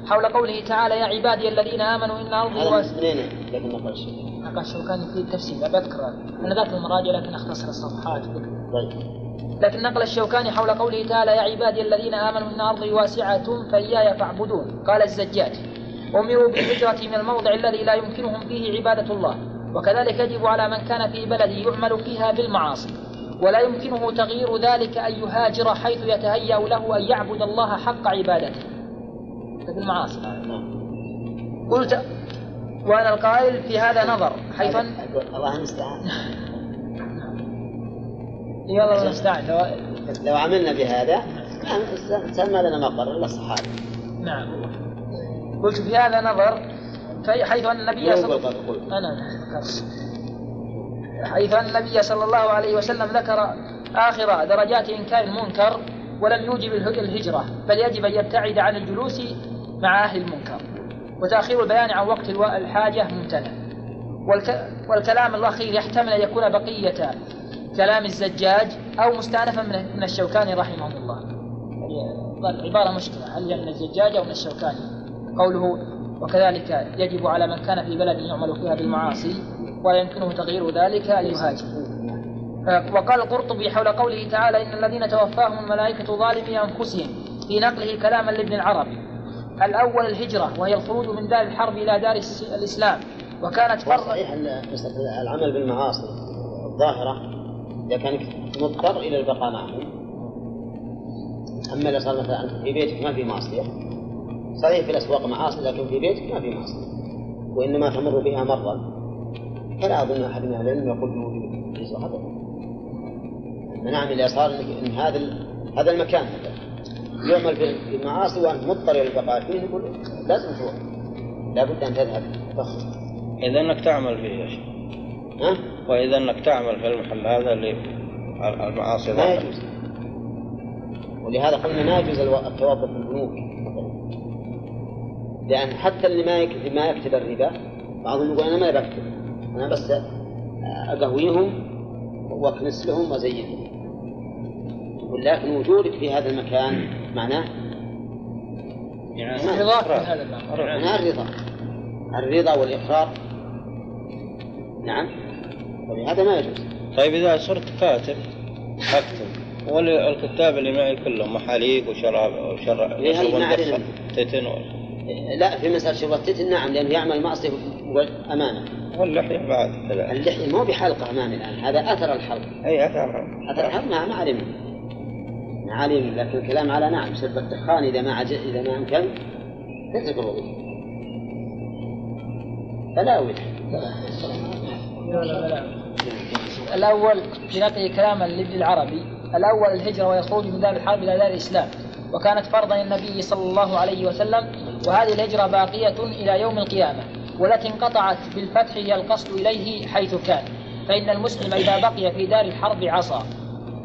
S2: حول قوله تعالى يا عبادي الذين أرضي
S1: هذا
S2: واسعة
S1: منين لكن نقل
S2: الشوكاني في التفسير بذكر. أنا ذاك المراجع لكن أختصر الصفحات.
S1: طيب.
S2: لكن نقل الشوكاني حول قوله تعالى يا عبادي الذين آمنوا إن أرضي واسعة فإياي فاعبدون. قال الزجاج أمروا بالهجرة من الموضع الذي لا يمكنهم فيه عبادة الله وكذلك يجب على من كان في بلد يعمل فيها بالمعاصي ولا يمكنه تغيير ذلك أن يهاجر حيث يتهيأ له أن يعبد الله حق عبادته. بالمعاصي
S1: نعم
S2: قلت وأنا القائل في هذا نظر. حيث أن
S1: أقول الله المستعان.
S2: والله المستعان. لو-
S1: لو عملنا بهذا كان الإنسان ما لنا مقر إلا الصحابة.
S2: نعم. قلت في هذا نظر في- حيث أن النبي صلى
S1: يقول قد قلت
S2: أنا حيث أن النبي صلى الله عليه وسلم ذكر آخر درجات إنكار المنكر ولم يوجب اله- الهجرة بل يجب أن يبتعد عن الجلوس مع أهل المنكر. وتأخير البيان عن وقت الحاجة ممتنع. والك... والكلام الأخير يحتمل أن يكون بقية كلام الزجاج أو مستأنفا من الشوكاني رحمه الله. العبارة مشكلة. هل من الزجاج أو من الشوكاني؟ قوله وكذلك يجب على من كان في بلد يعمل فيها بالمعاصي ولا يمكنه تغيير ذلك أن يهاجر. وقال القرطبي حول قوله تعالى إن الذين توفاهم الملائكة ظالمي أنفسهم في نقله كلاما لابن العربي. الأول الهجرة وهي الخروج من دار الحرب إلى دار الإسلام. وكانت فرضا
S1: صحيح أن العمل بالمعاصي الظاهرة إذا كان مضطر إلى البقاء معهم. أما إذا صار مثلا أنت في بيتك ما في معصية. صحيح في الأسواق معاصي لكن في بيتك ما في معصية. وإنما تمر بها مرة. فلا أظن أحد من أهل العلم يقول بوجود ليس خطأ نعم إذا صار إن هذا هذا المكان. يعمل في المعاصي وأنت مضطر إلى البقاء فيه نقول لازم تروح. لابد أن تذهب.
S3: إذا أنك تعمل فيه يا شيخ.
S1: ها؟
S3: وإذا أنك تعمل في المحل هذا اللي المعاصي
S1: ما يجوز. ولهذا قلنا ما يجوز التوظف في البنوك. لأن حتى اللي ما يكتب ما يكتب الربا بعضهم يقول أنا ما بكتب. أنا بس أقهويهم وأكنس لهم وأزينهم. ولكن وجودك في هذا المكان معناه
S2: يعني رضاك في هذا
S1: معناه الرضا. الرضا والإقرار. نعم. ولهذا ما يجوز.
S3: طيب إذا صرت كاتب أكتب. والكتاب اللي معي كلهم محاليق وشراب وشراب
S1: إيه
S3: تتن
S1: لا في مسألة شرب التتن نعم لأنه يعمل معصية أمامه
S3: واللحية بعد
S1: اللحية مو بحلقة أمامي الآن هذا أثر الحلق.
S3: أي أثر الحلق.
S1: أثر الحلق؟ ما ما علمنا علمنا لكن الكلام على نعم شرب الدخان إذا ما عج... إذا ما أمكن تترك الوظيفة فلا وجه
S2: الأول في نقل كلاما لابن العربي الأول الهجرة ويخرج من دار الحرب إلى دار الإسلام وكانت فرضا للنبي صلى الله عليه وسلم وهذه الهجرة باقية إلى يوم القيامة والتي انقطعت بالفتح هي القصد إليه حيث كان فإن المسلم إذا بقي في دار الحرب عصى.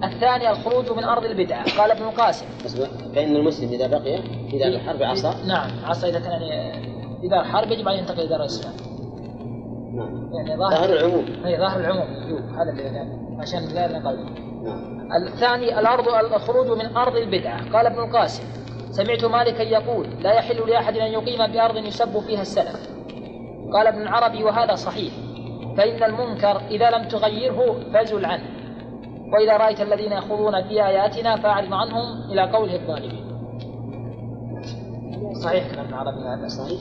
S2: الثاني الخروج من أرض البدعة قال ابن القاسم.
S1: فإن المسلم إذا بقي في دار الحرب عصى؟
S2: نعم عصى إذا كان في دار الحرب يجب أن ينتقل إلى دار الإسلام.
S1: نعم. يعني ظاهر العموم.
S2: أي ظاهر العموم. هذا اللي عشان لا نقل. نعم. الثاني الأرض الخروج من أرض البدعة قال ابن القاسم سمعت مالكا يقول لا يحل لأحد أن يقيم بأرض يسب فيها السلف. قال ابن العربي وهذا صحيح. فإن المنكر إذا لم تغيره فزل عنه. وإذا رأيت الذين يخوضون في آياتنا فأعرض عنهم إلى قوله الظالمين.
S1: صحيح كلام العربي هذا صحيح؟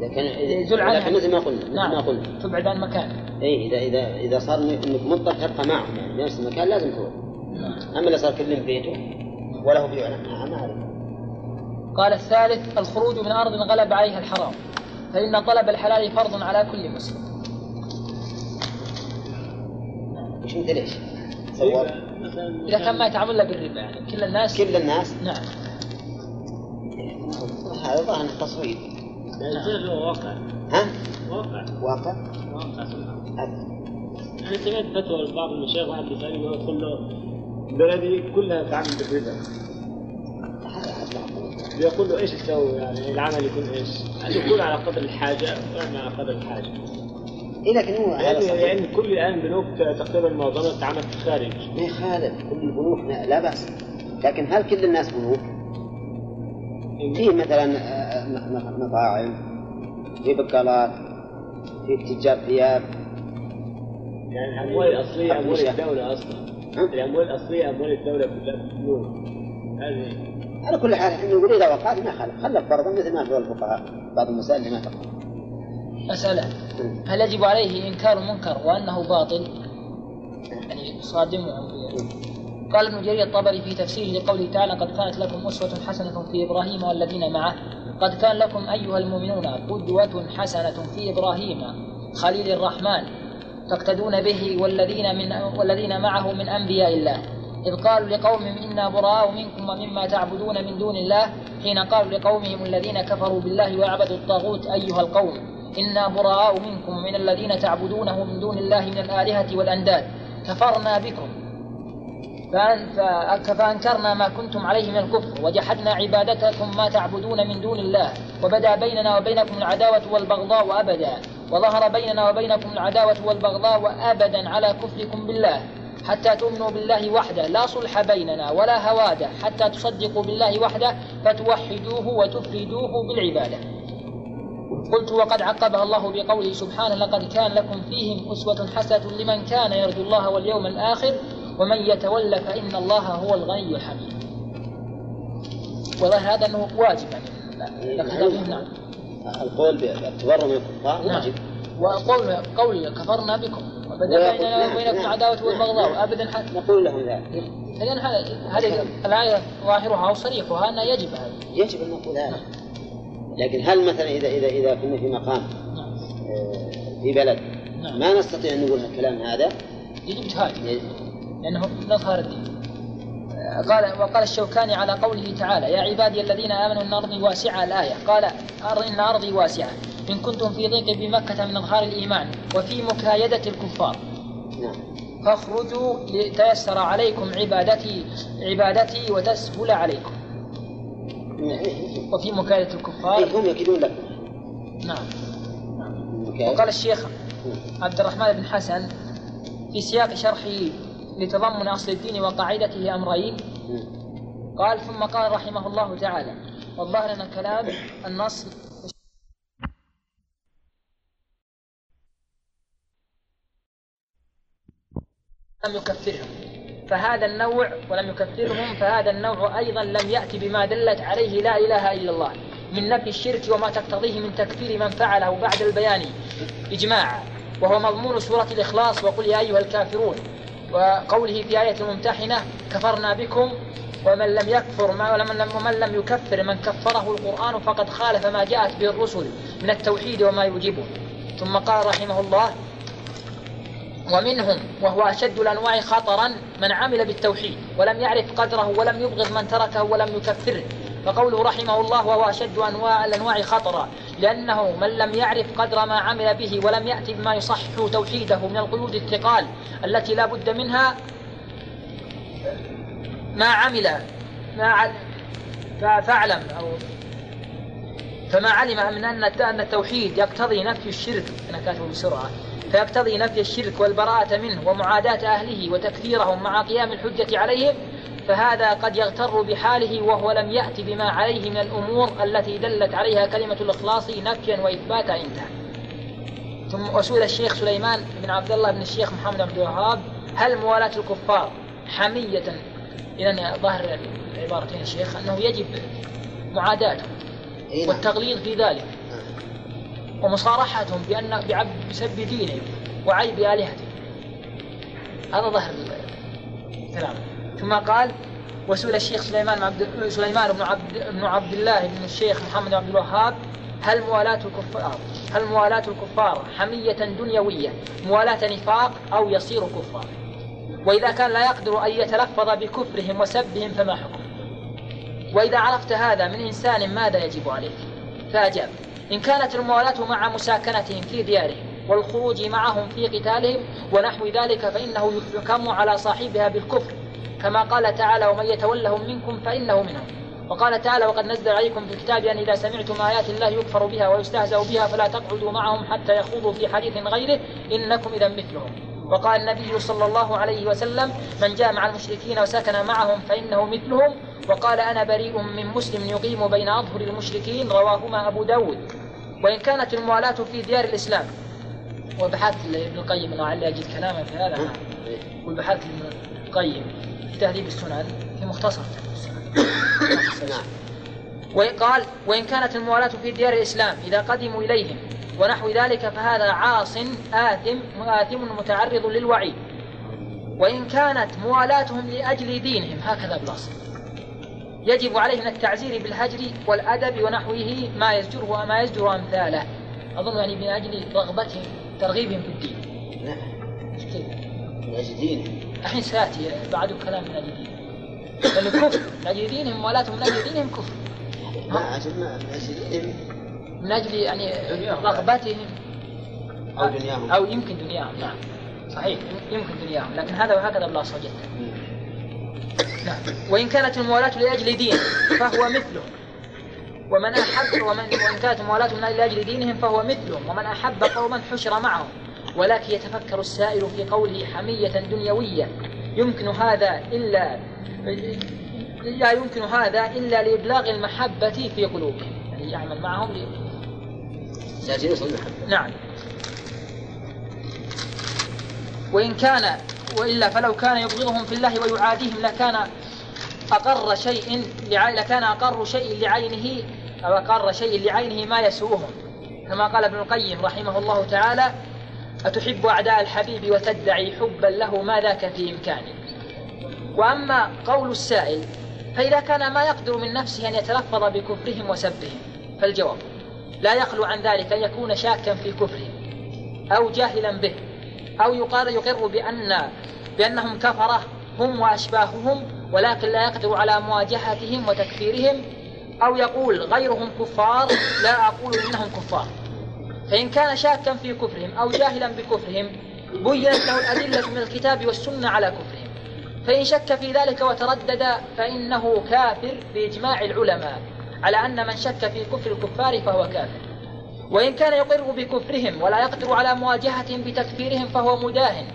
S1: لكن زل عنه لكن مثل ما قلنا مثل
S2: نعم.
S1: ما قلنا.
S2: تبعد عن مكانه
S1: اي اذا اذا إذا صار انك مضطر تبقى معهم يعني في نفس المكان لازم تروح. أما اللي صار كل بيته وله بيوع ما أعرف.
S2: قال الثالث الخروج من أرض غلب عليها الحرام فإن طلب الحلال فرض على كل مسلم.
S1: وش انت ليش؟
S2: إذا كان ما يتعامل إلا بالربا يعني كل الناس
S1: كل الناس؟
S2: نعم
S1: هذا ظاهر تصوير
S5: نعم. واقع
S1: ها؟
S5: واقع
S1: واقع؟
S5: واقع أنا سمعت فتوى لبعض المشايخ واحد بيسألني يقول له بلدي كلها تعمل بالربا يقول له إيش تسوي يعني العمل يكون إيش؟ يكون على قدر الحاجة ويعمل على قدر الحاجة.
S1: اي لكن هو
S5: يعني, يعني كل الآن بنوك تقريبا معظمها تعمل في الخارج.
S1: ما يخالف كل البنوك لا بأس. لكن هل كل الناس بنوك؟ في مثلا آه، مطاعم في بقالات في تجار ثياب.
S5: يعني الاموال الاصليه أموال الدولة أصلا. الاموال الاصليه أموال الدولة كلها هذه.
S1: على كل حال إحنا نقول إذا وقعت ما خالف خلف فرضا مثل ما قال الفقهاء بعض المسائل اللي ما تقع
S2: مسألة. هل يجب عليه إنكار المنكر وأنه باطل؟ يعني يصادمه قال ابن جرير الطبري في تفسيره لقوله تعالى قد كانت لكم أسوة حسنة في إبراهيم والذين معه. قد كان لكم أيها المؤمنون قدوة حسنة في إبراهيم خليل الرحمن تقتدون به والذين من والذين معه من أنبياء الله. إذ قالوا لقومهم إنا براء منكم ومما تعبدون من دون الله. حين قالوا لقومهم الذين كفروا بالله وعبدوا الطاغوت أيها القوم. إنا براء منكم ومن الذين تعبدونه من دون الله من الآلهة والأنداد. كفرنا بكم. فأنكرنا ما كنتم عليه من الكفر وجحدنا عبادتكم ما تعبدون من دون الله وبدا بيننا وبينكم العداوة والبغضاء أبدا وظهر بيننا وبينكم العداوة والبغضاء أبدا على كفركم بالله حتى تؤمنوا بالله وحده لا صلح بيننا ولا هواده حتى تصدقوا بالله وحده فتوحدوه وتفردوه بالعبادة. قلت وقد عقبها الله بقوله سبحانه لقد كان لكم فيهم أسوة حسنة لمن كان يرجو الله واليوم الآخر ومن يتولى فإن الله هو الغني الحميد. وظاهر هذا أنه واجب. يعني نعم
S1: القول بالتبرع من الكفار. واجب.
S2: وقول قول كفرنا بكم. وبدأ بيننا وبينكم عداوة والبغضاء. أبدا حتى
S1: نقول لهم ذلك.
S2: إذن هذا- هذه الآية ظاهرها أو صريحها أنها يجب هذا.
S1: يجب أن نقول هذا. لكن هل مثلا اذا اذا إذا كنا في مقام آه، في بلد
S2: نعم.
S1: ما نستطيع أن نقول الكلام هذا؟
S2: يجب تهاجم. لأنه نظهر الدين قال وقال الشوكاني على قوله تعالى يا عبادي الذين آمنوا إن أرضي واسعة الآية. قال أرض إن أرضي واسعة. إن كنتم في ضيق بمكة من إظهار الإيمان وفي مكايدة الكفار.
S1: نعم.
S2: فاخرجوا لتيسر عليكم عبادتي عبادتي وتسهل عليكم.
S1: إيه،
S2: وفي مكايدة الكفار.
S1: إيه، هم يكيدون لكم
S2: نعم. وقال الشيخ عبد الرحمن بن حسن في سياق شرحه لتضمن أصل الدين وقاعدته أمرين. قال ثم قال رحمه الله تعالى والظاهر أن الكلام النص لم يكفرهم. فهذا النوع ولم يكفرهم فهذا النوع أيضا لم يأتي بما دلت عليه لا إله إلا الله. من نفي الشرك وما تقتضيه من تكفير من فعله بعد البيان. إجماعا وهو مضمون سورة الإخلاص. وقل يا أيها الكافرون. وقوله في آية الممتحنة كفرنا بكم ومن لم يكفر ما ولمن لم ومن لم يكفر من كفره القرآن فقد خالف ما جاءت به الرسل من التوحيد وما يوجبه. ثم قال رحمه الله ومنهم وهو أشد الأنواع خطرا من عمل بالتوحيد ولم يعرف قدره ولم يبغض من تركه ولم يكفره. فقوله رحمه الله وهو أشد أنواع الأنواع خطرا لأنه من لم يعرف قدر ما عمل به ولم يأتي بما يصحح توحيده من القيود الثقال التي لا بد منها ما عمل ما فاعلم أو فما علم من أن التوحيد يقتضي نفي الشرك. أنا كاتبه بسرعة. فيقتضي نفي الشرك والبراءة منه ومعاداة أهله وتكفيرهم مع قيام الحجة عليهم فهذا قد يغتر بحاله وهو لم يأت بما عليه من الأمور التي دلت عليها كلمة الإخلاص نفيا وإثباتا انتهى ثم وسئل الشيخ سليمان بن عبد الله بن الشيخ محمد عبد الوهاب هل موالاة الكفار حمية إذا ظاهر العبارتين الشيخ أنه يجب معاداتهم
S1: إيه نعم.
S2: والتغليظ في ذلك. ومصارحتهم بأن بسب دينهم وعيب آلهتهم. هذا ظهر الكلام. ثم قال وسئل الشيخ سليمان بن عبد سليمان بن عبد بن عبد الله بن الشيخ محمد عبد الوهاب هل موالاة الكفار هل موالاة الكفار حمية دنيوية؟ موالاة نفاق أو يصير كفار؟ وإذا كان لا يقدر أن يتلفظ بكفرهم وسبهم فما حكم؟ وإذا عرفت هذا من إنسان ماذا يجب عليك؟ فأجاب إن كانت الموالاة مع مساكنتهم في ديارهم والخروج معهم في قتالهم ونحو ذلك فإنه يحكم على صاحبها بالكفر. كما قال تعالى ومن يتولهم منكم فإنه منهم وقال تعالى وقد نزل عليكم في الكتاب أن إذا سمعتم آيات الله يكفر بها ويستهزأ بها فلا تقعدوا معهم حتى يخوضوا في حديث غيره إنكم إذا مثلهم وقال النبي صلى الله عليه وسلم من جاء مع المشركين وسكن معهم فإنه مثلهم. وقال أنا بريء من مسلم يقيم بين أظهر المشركين. رواهما أبو داود. وإن كانت الموالاة في ديار الإسلام. وبحثت لابن القيم لعل أجد كلاما في هذا. نعم. وبحثت لابن القيم في تهذيب السنن في مختصر
S1: نعم.
S2: وقال وإن كانت الموالاة في ديار الإسلام إذا قدموا إليهم ونحو ذلك فهذا عاص آثم آثم متعرض للوعيد. وإن كانت موالاتهم لأجل دينهم هكذا بالأصل يجب عليه من التعزير بالهجر والأدب ونحوه ما يزجره ما يزجر أمثاله. أظن يعني من أجل رغبتهم ترغيبهم في الدين.
S1: نعم؟ من أجل دينه
S2: الحين سيأتي بعد كلام من أجل دينهم. لأنه كفر. من أجل دينهم موالاتهم من أجل دينهم كفر.
S1: ما أجل ما من أجل دينهم.
S2: من أجل يعني رغبتهم
S1: أو دنياهم.
S2: أو يمكن دنياهم نعم. صحيح يمكن دنياهم. لكن هذا وهكذا بلا صجت نعم. وإن كانت الموالاة لأجل دين فهو مثله ومن أحب ومن وإن كانت الموالاة من لأجل دينهم فهو مثلهم. ومن أحب قوما حشر معهم. ولكن يتفكر السائل في قوله حمية دنيوية يمكن هذا إلا لا يمكن هذا إلا لإبلاغ المحبة في قلوبهم. يعني يعمل معهم نعم. وإن كان وإلا فلو كان يبغضهم في الله ويعاديهم لكان أقر شيء لكان أقر شيء لعينه أو أقر شيء لعينه ما يسوءهم كما قال ابن القيم رحمه الله تعالى أتحب أعداء الحبيب وتدعي حبا له ما ذاك في إمكانك وأما قول السائل فإذا كان ما يقدر من نفسه أن يتلفظ بكفرهم وسبهم؟ فالجواب لا يخلو عن ذلك أن يكون شاكا في كفرهم أو جاهلا به أو يقال يقر بأن بأنهم كفرة هم وأشباههم ولكن لا يقدر على مواجهتهم وتكفيرهم أو يقول غيرهم كفار لا أقول إنهم كفار. فإن كان شاكا في كفرهم أو جاهلا بكفرهم بينت له الأدلة من الكتاب والسنة على كفرهم. فإن شك في ذلك وتردد فإنه كافر بإجماع العلماء. على أن من شك في كفر الكفار فهو كافر. وإن كان يقر بكفرهم ولا يقدر على مواجهتهم بتكفيرهم فهو مداهن.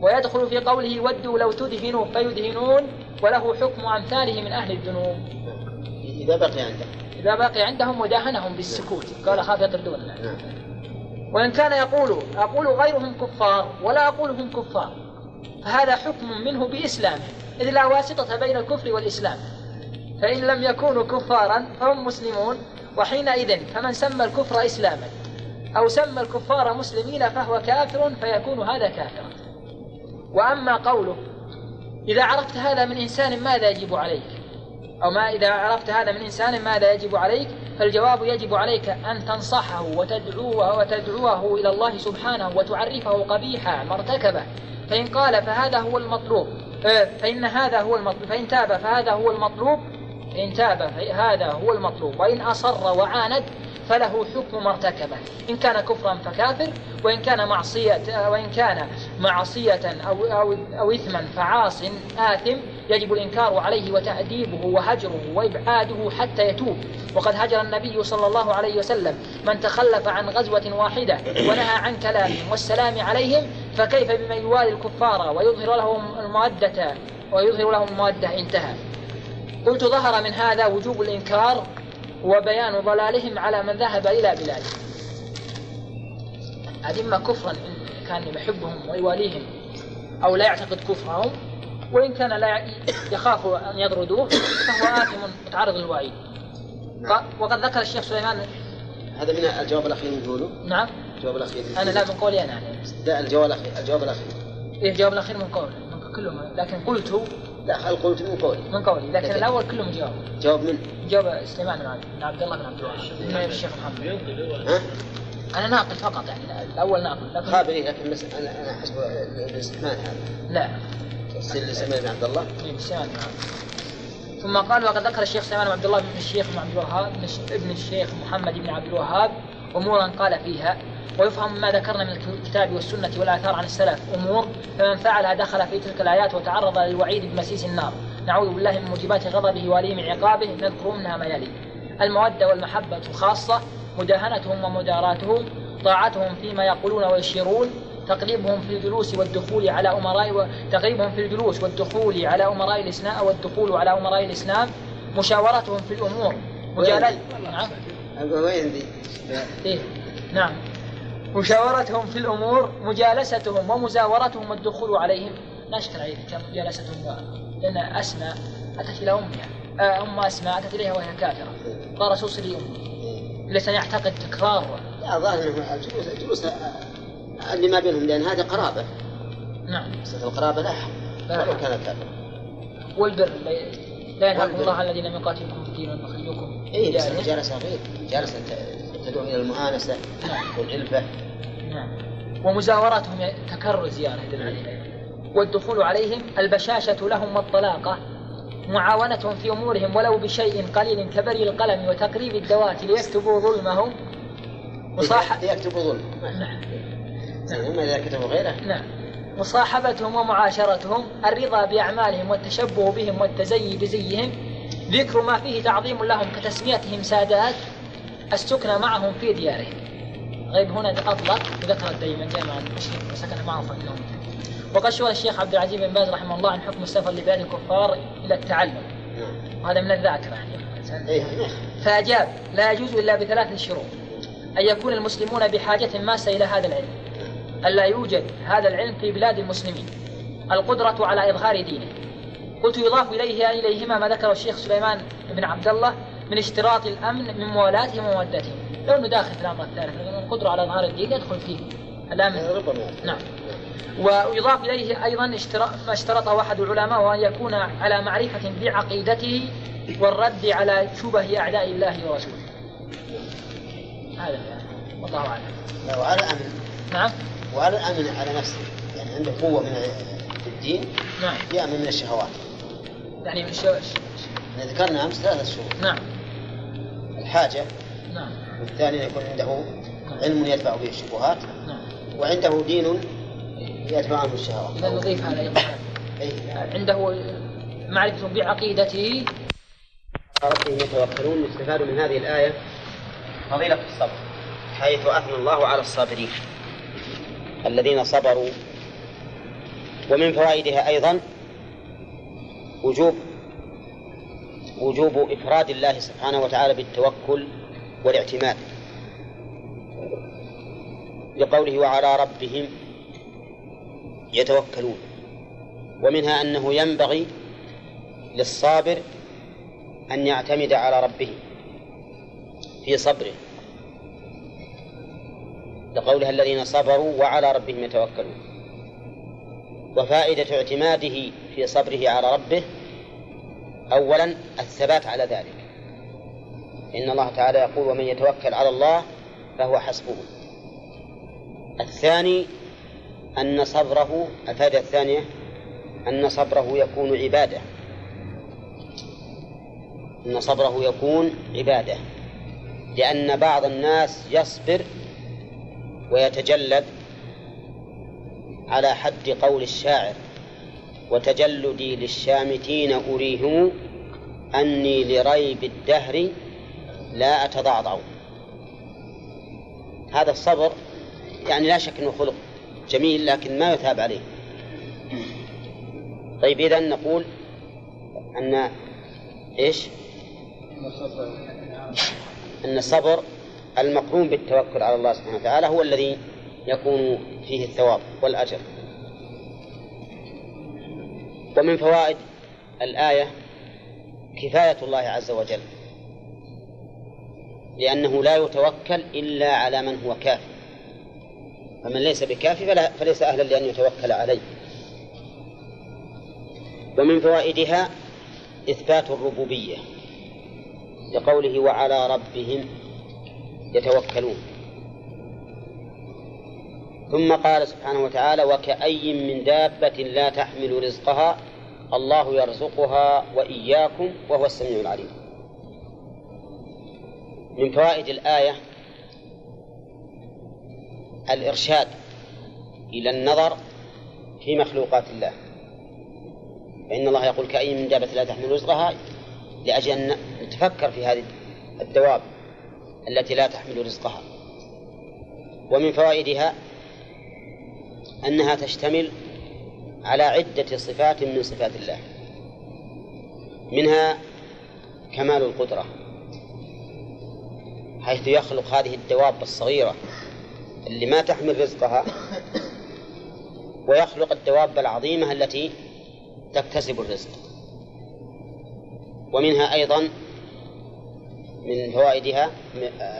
S2: ويدخل في قوله ودوا لو تدهنوا فيدهنون وله حكم أمثاله من أهل الذنوب.
S1: إذا بقي عنده
S2: إذا بقي عندهم وداهنهم بالسكوت. قال خاف يطردون.
S1: نعم.
S2: وإن كان يقول أقول غيرهم كفار ولا أقول هم كفار فهذا حكم منه بإسلامه إذ لا واسطة بين الكفر والإسلام. فإن لم يكونوا كفارا فهم مسلمون وحينئذ فمن سمى الكفر إسلاما أو سمى الكفار مسلمين فهو كافر فيكون هذا كافرا. وأما قوله إذا عرفت هذا من إنسان ماذا يجب عليك؟ أو ما إذا عرفت هذا من إنسان ماذا يجب عليك؟ فالجواب يجب عليك أن تنصحه وتدعوه وتدعوه إلى الله سبحانه وتعرفه قبيح ما ارتكبه فإن قال فهذا هو المطلوب آه، فإن هذا هو المطلوب فإن تاب فهذا هو المطلوب فإن تاب فهذا هو المطلوب. وإن أصر وعاند فله حكم ما ارتكبه إن كان كفرا فكافر وإن كان معصية وإن كان معصية أو أو أو إثما فعاص آثم يجب الإنكار عليه وتأديبه وهجره وإبعاده حتى يتوب. وقد هجر النبي صلى الله عليه وسلم من تخلف عن غزوة واحدة ونهى عن كلامهم والسلام عليهم فكيف بمن يوالي الكفار ويظهر لهم المودة ويظهر لهم المودة انتهى. قلت ظهر من هذا وجوب الإنكار وبيان ضلالهم على من ذهب إلى بلاده. إما كفرا إن كان يحبهم ويواليهم أو لا يعتقد كفرهم وإن كان لا يخاف أن يطردوه فهو آثم متعرض للوعيد. وقد ذكر الشيخ سليمان
S1: هذا من الجواب الأخير من قوله
S2: نعم.
S1: الجواب الأخير
S2: أنا لا من قولي أنا.
S1: لا الجواب الأخير الجواب الأخير.
S2: إيه الجواب الأخير من قول من كلهم لكن قلت
S1: لا خل قلت من قولي
S2: من قولي لكن
S1: لكن-
S2: الأول كلهم جواب.
S1: جواب من؟
S2: جواب سليمان بن عبد- بن عبد الله بن عبد الوهاب. من الشيخ محمد.
S1: ها؟
S2: أنا ناقل فقط يعني الأول ناقل لكن
S1: خابري لكن بس أنا أنا حسب الاستثناء هذا.
S2: لا.
S1: تفسير لسليمان بن عبد الله.
S2: إيه، سليمان بن عبد ثم قال وقد ذكر الشيخ سليمان بن عبد الله بن الشيخ بن عبد الوهاب بن الشيخ محمد بن عبد الوهاب امورا قال فيها ويفهم ما ذكرنا من الكتاب والسنة والآثار عن السلف. أمور فمن فعلها دخل في تلك الآيات وتعرض للوعيد بمسيس النار. نعوذ بالله من موجبات غضبه وليه من عقابه نذكر منها ما يلي المودة والمحبة خاصة مداهنتهم ومداراتهم طاعتهم فيما يقولون ويشيرون تقليبهم في الجلوس والدخول على أمراء و... تقليبهم في الجلوس والدخول على أمراء الاسلام والدخول على أمراء الإسلام مشاورتهم في مجالد نعم
S1: وين ذي؟
S2: إيه؟ نعم. مشاورتهم في الأمور مجالستهم ومزاورتهم والدخول عليهم. لا اشكال عليه مجالستهم و- لأن أسماء أتت إلى امها آه، أم أسماء أتت إليها وهي كافرة. قال رسول صلى ليس يعتقد تكرار.
S1: لا ظاهر أنه الجلوس الجلوس اللي ما بينهم لأن هذه قرابة.
S2: نعم.
S1: صفه القرابة لا ولو. كان كافر
S2: والبر لا- ينهاكم. الله الذين لم يقاتلوكم في الدين ولم يخرجوكم
S1: اي بس
S2: ديارهم.
S1: المجالسه غير المجالسه ت- تدعو إلى المؤانسة
S2: نعم.
S1: والالفه
S2: نعم. ومزاورتهم تكرر زيارة يدل عليه والدخول عليهم البشاشة لهم والطلاقة. معاونتهم في أمورهم ولو بشيء قليل كبري القلم وتقريب الدوات ليكتبوا ظلمهم. مصاحب
S1: يكتب ظلم.
S2: نعم.
S1: اما إذا كتبوا غيره.
S2: نعم. مصاحبتهم ومعاشرتهم الرضا بأعمالهم والتشبه بهم والتزيي بزيهم ذكر ما فيه تعظيم لهم كتسميتهم سادات. السكنى معهم في ديارهم غيب هنا أطلق وذكر الدين من جاء مع المشرك وسكن معه فإنه وقد شغل الشيخ عبد العزيز بن باز رحمه الله عن حكم السفر لبلاد الكفار إلى التعلم. وهذا من الذاكرة يعني. فأجاب لا يجوز إلا بثلاث شروط. أن يكون المسلمون بحاجة ماسة إلى هذا العلم. ألا يوجد هذا العلم في بلاد المسلمين. القدرة على إظهار دينه. قلت يضاف إليه إليهما ما ذكره الشيخ سليمان بن عبد الله من اشتراط الأمن من موالاتهم ومودتهم لو أنه داخل في الأمر الثالث لأن القدرة على إظهار الدين يدخل فيه. الأمن.
S1: ربما
S2: نعم. ويضاف إليه أيضا ما اشترطه أحد العلماء وأن يكون على معرفة بعقيدته والرد على شبه أعداء الله ورسوله. هذا يعني. والله أعلم.
S1: وعلى الأمن.
S2: نعم.
S1: وعلى الأمن على نفسه. يعني عنده قوة من الدين
S2: نعم.
S1: يأمن من الشهوات.
S2: يعني من.
S1: إحنا ذكرنا أمس ثلاثة شروط
S2: نعم.
S1: الحاجة
S2: نعم.
S1: والثاني يكون عنده علم يدفع به الشبهات
S2: نعم.
S1: وعنده دين يدفع عنه الشهوات
S2: إذا نضيف هذا أيضا.
S1: أي
S2: عنده معرفة بعقيدته.
S1: ربهم يتوكلون يستفاد من هذه الآية. فضيلة الصبر حيث أثنى الله على الصابرين الذين صبروا ومن فوائدها أيضا وجوب وجوب إفراد الله سبحانه وتعالى بالتوكل والاعتماد. لقوله وعلى ربهم يتوكلون. ومنها أنه ينبغي للصابر أن يعتمد على ربه في صبره. لقولها الذين صبروا وعلى ربهم يتوكلون. وفائدة اعتماده في صبره على ربه أولا الثبات على ذلك. إن الله تعالى يقول ومن يتوكل على الله فهو حسبه. الثاني أن صبره الفائدة الثانية أن صبره يكون عبادة. أن صبره يكون عبادة. لأن بعض الناس يصبر ويتجلد على حد قول الشاعر. وتجلدي للشامتين أريهم أني لريب الدهر لا أتضعضع. هذا الصبر يعني لا شك أنه خلق جميل لكن ما يثاب عليه. طيب إذا نقول أن إيش؟ أن الصبر المقرون بالتوكل على الله سبحانه وتعالى هو الذي يكون فيه الثواب والأجر. ومن فوائد الآية كفاية الله عز وجل لأنه لا يتوكل إلا على من هو كافي فمن ليس بكافي فلا فليس أهلا لأن يتوكل عليه. ومن فوائدها إثبات الربوبية لقوله وعلى ربهم يتوكلون. ثم قال سبحانه وتعالى وكأي من دابة لا تحمل رزقها الله يرزقها وإياكم وهو السميع العليم. من فوائد الآية الإرشاد إلى النظر في مخلوقات الله. فإن الله يقول كأي من دابة لا تحمل رزقها لأجل أن نتفكر في هذه الدواب التي لا تحمل رزقها. ومن فوائدها أنها تشتمل على عدة صفات من صفات الله. منها كمال القدرة حيث يخلق هذه الدواب الصغيرة اللي ما تحمل رزقها ويخلق الدواب العظيمة التي تكتسب الرزق. ومنها أيضا من فوائدها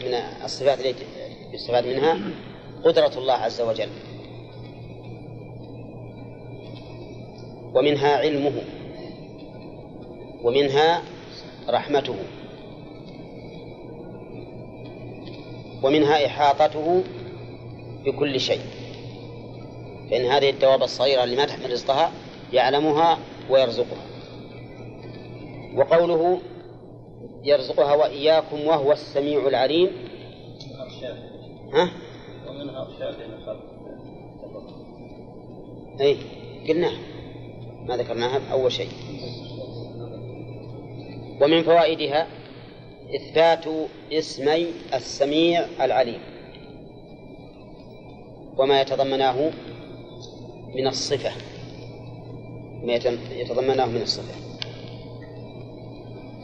S1: من الصفات التي يستفاد منها قدرة الله عز وجل. ومنها علمه ومنها رحمته ومنها إحاطته بكل شيء. فإن هذه الدواب الصغيرة اللي ما تحمل رزقها يعلمها ويرزقها. وقوله يرزقها وإياكم وهو السميع العليم. ها؟
S3: ومنها أرشاد خلق
S1: أي قلناها ما ذكرناها أول شيء. ومن فوائدها إثبات اسمي السميع العليم. وما يتضمناه من الصفة. ما يتضمناه من الصفة.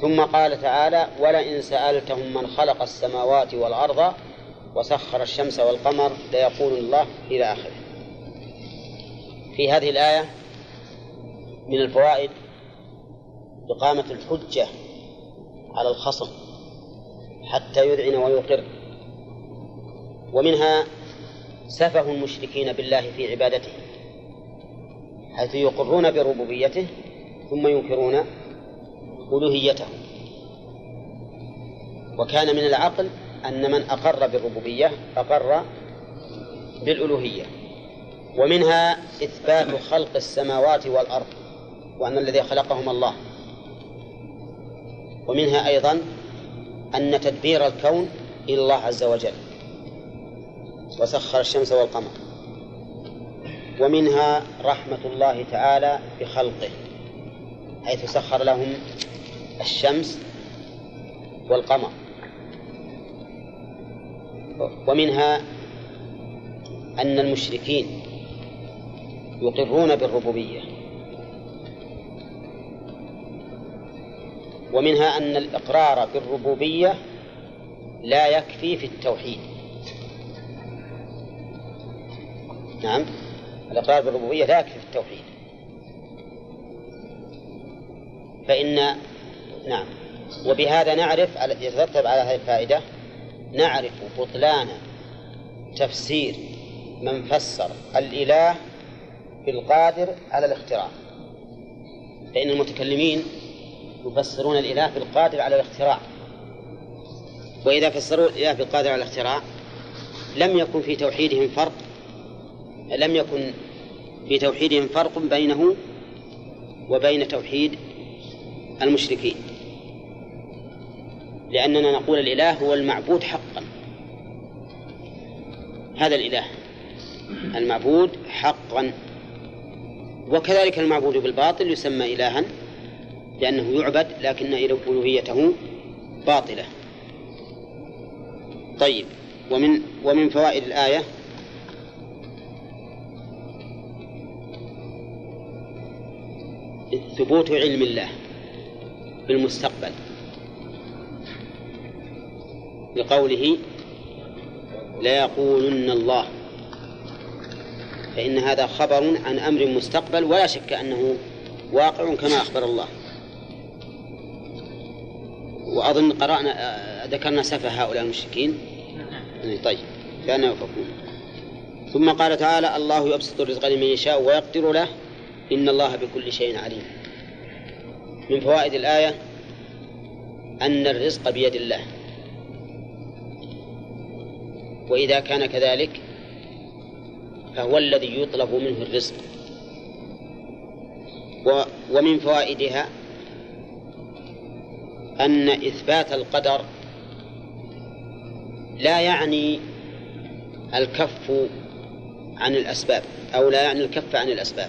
S1: ثم قال تعالى ولئن سألتهم من خلق السماوات والأرض وسخر الشمس والقمر ليقول الله إلى آخره. في هذه الآية من الفوائد إقامة الحجة على الخصم حتى يذعن ويقر ومنها سفه المشركين بالله في عبادته حيث يقرون بربوبيته ثم ينكرون ألوهيته. وكان من العقل أن من أقر بالربوبية أقر بالألوهية. ومنها إثبات خلق السماوات والأرض. وأن الذي خلقهما الله. ومنها أيضا أن تدبير الكون إلى الله عز وجل. وسخر الشمس والقمر. ومنها رحمة الله تعالى بخلقه حيث سخر لهم الشمس والقمر. ومنها أن المشركين يقرون بالربوبية. ومنها أن الإقرار بالربوبية لا يكفي في التوحيد. نعم. الإقرار بالربوبية لا يكفي في التوحيد. فإن نعم. وبهذا نعرف يترتب على هذه الفائدة نعرف بطلان تفسير من فسر الإله بالقادر على الاختراع. فإن المتكلمين يفسرون الإله بالقادر على الاختراع. وإذا فسروا الإله بالقادر على الاختراع لم يكن في توحيدهم فرق لم يكن في توحيدهم فرق بينه وبين توحيد المشركين. لأننا نقول الإله هو المعبود حقا. هذا الإله المعبود حقا. وكذلك المعبود بالباطل يسمى إلها. لأنه يعبد لكن ألوهيته باطلة. طيب ومن ومن فوائد الآية؟ ثبوت علم الله بالمستقبل. لقوله ليقولن الله فإن هذا خبر عن أمر مستقبل ولا شك أنه واقع كما أخبر الله. وأظن قرأنا ذكرنا سفه هؤلاء المشركين. طيب كان يؤفكون ثم قال تعالى الله يبسط الرزق لمن يشاء ويقدر له. إن الله بكل شيء عليم. من فوائد الآية أن الرزق بيد الله. وإذا كان كذلك فهو الذي يطلب منه الرزق. ومن فوائدها أن إثبات القدر لا يعني الكف عن الأسباب أو لا يعني الكف عن الأسباب.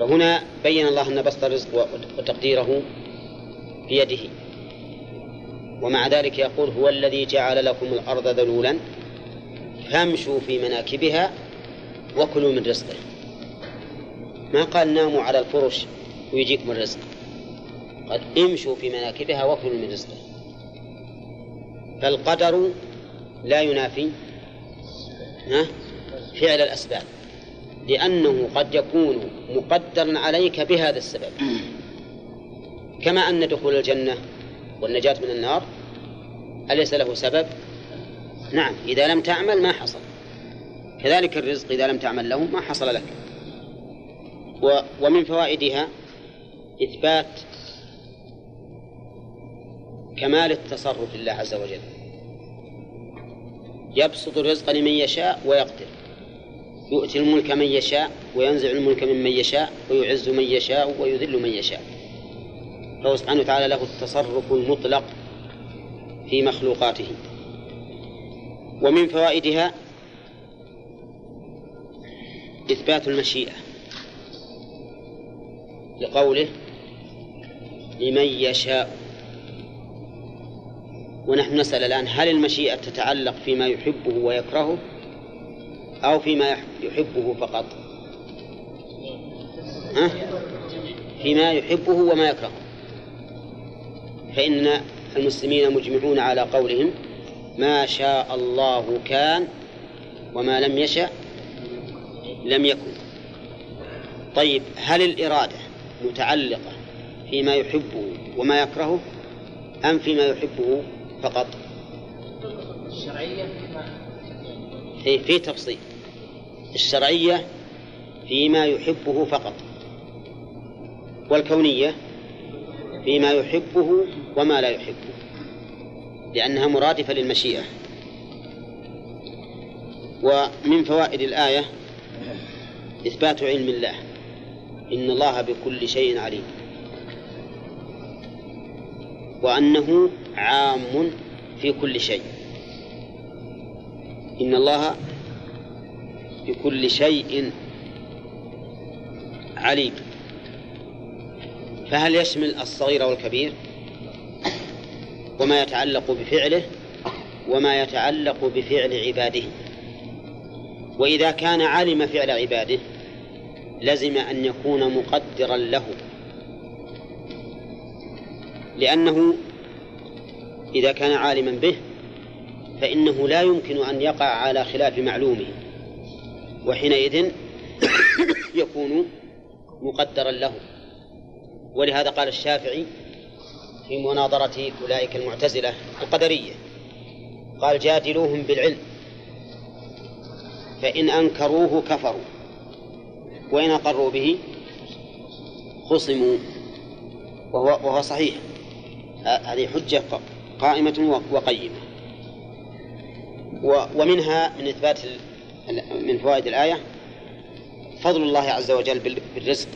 S1: فهنا بين الله أن بسط الرزق وتقديره بيده. ومع ذلك يقول هو الذي جعل لكم الأرض ذلولا فامشوا في مناكبها وكلوا من رزقه. ما قال ناموا على الفرش ويجيكم الرزق. قد امشوا في مناكبها وكلوا من رزقه فالقدر لا ينافي فعل الأسباب لأنه قد يكون مقدرا عليك بهذا السبب. كما أن دخول الجنة والنجاة من النار أليس له سبب؟ نعم إذا لم تعمل ما حصل. كذلك الرزق إذا لم تعمل له ما حصل لك. ومن فوائدها إثبات كمال التصرف لله عز وجل. يبسط الرزق لمن يشاء ويقدر. يؤتي الملك من يشاء وينزع الملك ممن يشاء ويعز من يشاء ويذل من يشاء. فهو سبحانه وتعالى له التصرف المطلق في مخلوقاته. ومن فوائدها إثبات المشيئة. لقوله لمن يشاء. ونحن نسأل الآن هل المشيئة تتعلق فيما يحبه ويكرهه أو فيما يحبه فقط؟ ها؟ فيما يحبه وما يكرهه. فإن المسلمين مجمعون على قولهم ما شاء الله كان وما لم يشأ لم يكن. طيب هل الإرادة متعلقة فيما يحبه وما يكرهه أم فيما يحبه فقط.
S2: الشرعية
S1: في في تفصيل. الشرعية فيما يحبه فقط. والكونية فيما يحبه وما لا يحبه. لأنها مرادفة للمشيئة. ومن فوائد الآية إثبات علم الله. إن الله بكل شيء عليم. وأنه عام في كل شيء. إن الله بكل شيء عليم. فهل يشمل الصغير والكبير؟ وما يتعلق بفعله وما يتعلق بفعل عباده. وإذا كان علم فعل عباده لزم أن يكون مقدرا له. لأنه إذا كان عالما به فإنه لا يمكن أن يقع على خلاف معلومه. وحينئذ يكون مقدرا له. ولهذا قال الشافعي في مناظرة أولئك المعتزلة القدرية قال جادلوهم بالعلم فإن أنكروه كفروا وإن أقروا به خصموا. وهو, وهو صحيح. هذه حجة قائمة وقيمة. ومنها من إثبات من فوائد الآية فضل الله عز وجل بالرزق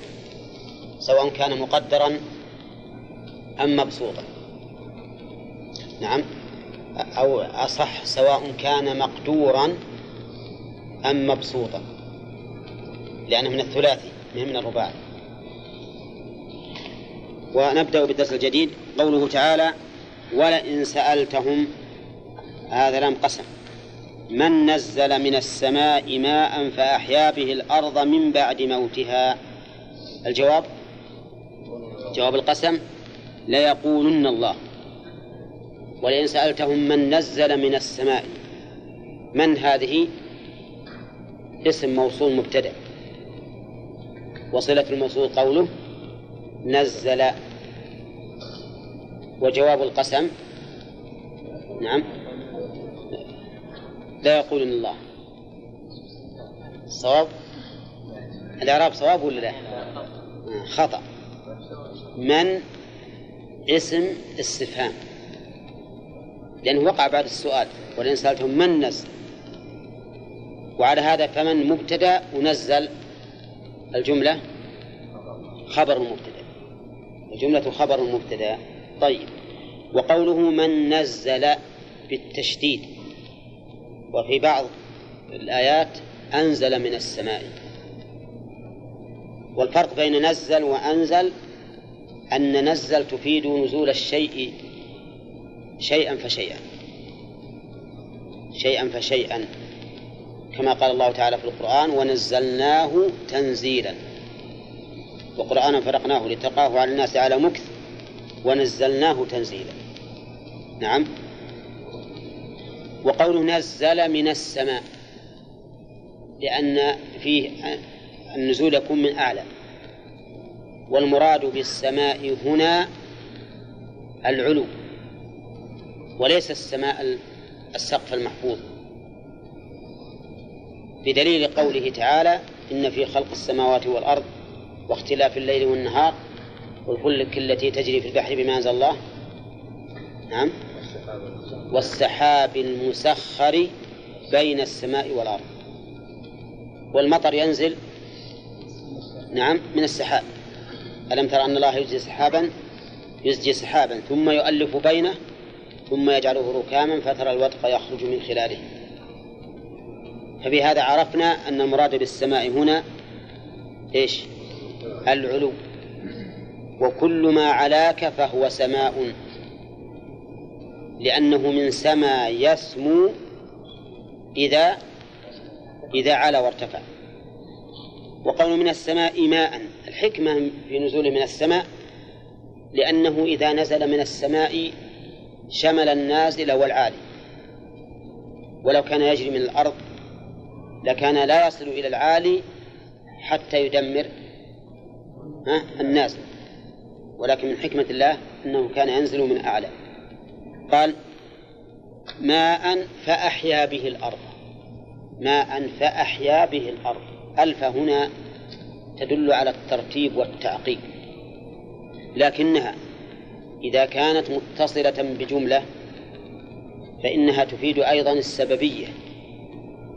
S1: سواء كان مقدرا أم مبسوطا. نعم. أو أصح سواء كان مقدورا أم مبسوطا. لأنه من الثلاثي من الرباعي. ونبدأ بالدرس الجديد. قوله تعالى ولئن سألتهم هذا لم قسم. من نزل من السماء ماء فأحيا به الأرض من بعد موتها. الجواب؟ جواب القسم ليقولن الله. ولئن سألتهم من نزل من السماء من هذه؟ اسم موصول مبتدأ. وصلة الموصول قوله نزل وجواب القسم. نعم. لا يقول إن الله. صواب؟ الإعراب صواب ولا لا؟ خطأ. من اسم استفهام؟ لأنه وقع بعد السؤال ولئن سألتهم من نزل؟ وعلى هذا فمن مبتدأ ونزل الجملة؟ خبر مبتدأ. الجملة خبر مبتدأ. طيب. وقوله من نزل بالتشديد. وفي بعض الآيات أنزل من السماء. والفرق بين نزل وأنزل أن نزل تفيد نزول الشيء شيئا فشيئا. شيئا فشيئا. كما قال الله تعالى في القرآن ونزلناه تنزيلا. وقرآنا فرقناه لتقاه على الناس على مكث. ونزلناه تنزيلا. نعم. وقوله نزل من السماء لأن فيه النزول يكون من أعلى. والمراد بالسماء هنا العلو وليس السماء السقف المحفوظ. بدليل قوله تعالى إن في خلق السماوات والأرض واختلاف الليل والنهار والفلك التي تجري في البحر بما أنزل الله. نعم. والسحاب المسخر بين السماء والأرض. والمطر ينزل. نعم من السحاب. ألم ترى أن الله يجزي سحابا؟ يزجي سحابا ثم يؤلف بينه ثم يجعله ركاما فترى الودق يخرج من خلاله. فبهذا عرفنا أن المراد بالسماء هنا إيش؟ العلو. وكل ما علاك فهو سماء. لأنه من سما يسمو إذا إذا علا وارتفع. وقول من السماء ماء. الحكمة في نزوله من السماء لأنه إذا نزل من السماء شمل النازل والعالي. ولو كان يجري من الأرض لكان لا يصل إلى العالي حتى يدمر النازل. ولكن من حكمة الله أنه كان ينزل من أعلى. قال ماء فأحيا به الأرض. ماء فأحيا به الأرض. ألف هنا تدل على الترتيب والتعقيب لكنها إذا كانت متصلة بجملة فإنها تفيد أيضا السببية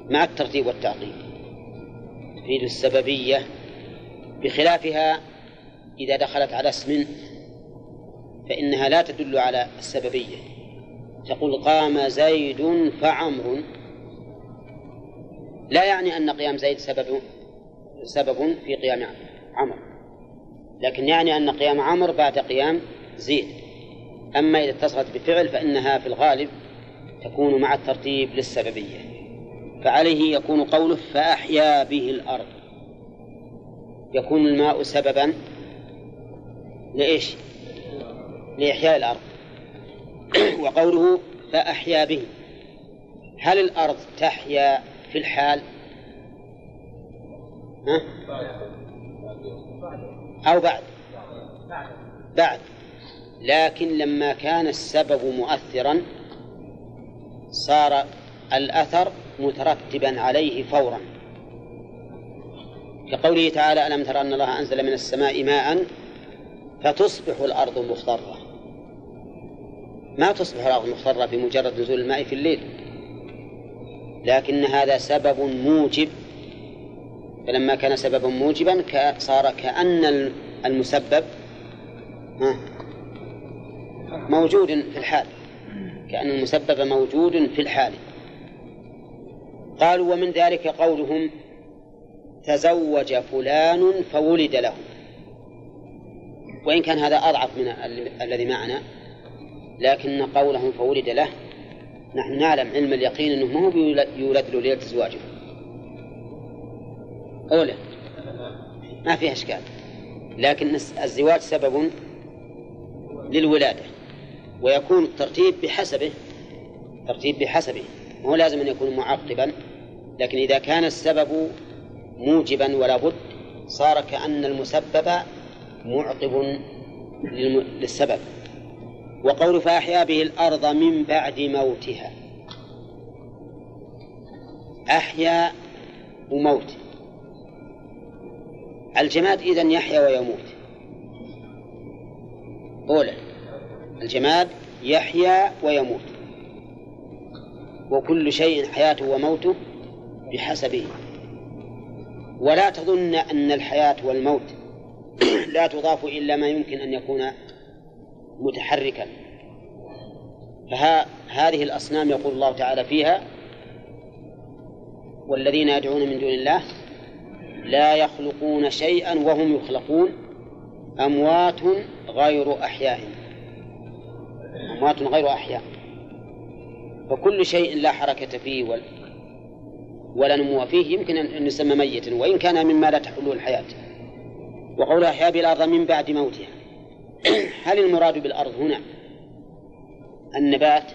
S1: مع الترتيب والتعقيب تفيد السببية بخلافها إذا دخلت على اسم فإنها لا تدل على السببية. تقول قام زيد فعمر. لا يعني أن قيام زيد سبب سبب في قيام عمر. لكن يعني أن قيام عمر بعد قيام زيد. أما إذا اتصلت بفعل فإنها في الغالب تكون مع الترتيب للسببية. فعليه يكون قوله فأحيا به الأرض. يكون الماء سببا لإيش؟ لإحياء الأرض. وقوله فأحيا به. هل الأرض تحيا في الحال؟ ها؟ أو بعد؟ بعد. لكن لما كان السبب مؤثرا صار الأثر مترتبا عليه فورا. كقوله تعالى ألم تر أن الله أنزل من السماء ماء فتصبح الأرض مخضرة. ما تصبح الأرض مخضرة بمجرد نزول الماء في الليل. لكن هذا سبب موجب. فلما كان سببا موجبا صار كأن المسبب موجود في الحال. كأن المسبب موجود في الحال. قالوا ومن ذلك قولهم تزوج فلان فولد له. وإن كان هذا أضعف من الذي معنا لكن قولهم فولد له. نحن نعلم علم اليقين أنه ما هو يولد له ليلة زواجه أولا ما فيها إشكال. لكن الزواج سبب للولادة. ويكون الترتيب بحسبه ترتيب بحسبه. مو لازم أن يكون معقبا لكن إذا كان السبب موجبا ولا بد صار كأن المسبب معقب للسبب. وقول فأحيا به الأرض من بعد موتها. أحيا وموت. الجماد إذن يحيا ويموت. أولا الجماد يحيا ويموت. وكل شيء حياته وموته بحسبه. ولا تظن أن الحياة والموت لا تضاف إلا ما يمكن أن يكون متحركا. فهذه الأصنام يقول الله تعالى فيها والذين يدعون من دون الله لا يخلقون شيئا وهم يخلقون أموات غير أحياء. أموات غير أحياء. فكل شيء لا حركة فيه ولا نمو فيه يمكن أن يسمى ميتا وإن كان مما لا تحله الحياة. وقول أحياء بالأرض من بعد موتها. هل المراد بالأرض هنا النبات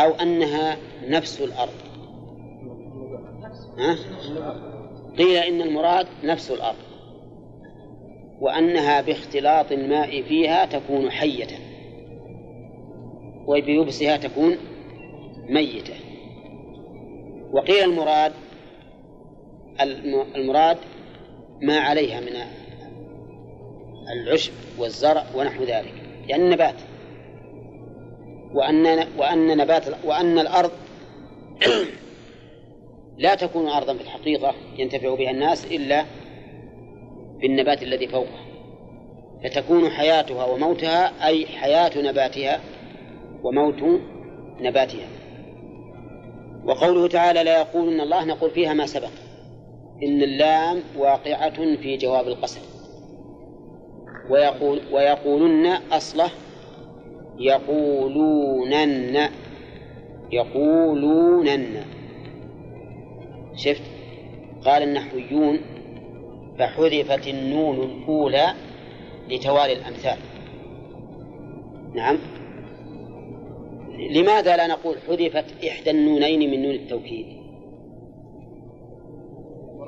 S1: أو أنها نفس الأرض؟ ها؟ قيل إن المراد نفس الأرض وأنها باختلاط الماء فيها تكون حية وبيبسها تكون ميتة. وقيل المراد المراد ما عليها من العشب والزرع ونحو ذلك يعني النبات وأن وأن نبات وأن الأرض لا تكون أرضا في الحقيقة ينتفع بها الناس إلا بالنبات الذي فوقها. فتكون حياتها وموتها أي حياة نباتها وموت نباتها. وقوله تعالى لا يقولن الله نقول فيها ما سبق. إن اللام واقعة في جواب القسم. ويقول ويقولن أصله يقولونن. يقولونن. شفت؟ قال النحويون فحذفت النون الأولى لتوالي الأمثال. نعم. لماذا لا نقول حذفت إحدى النونين من نون التوكيد؟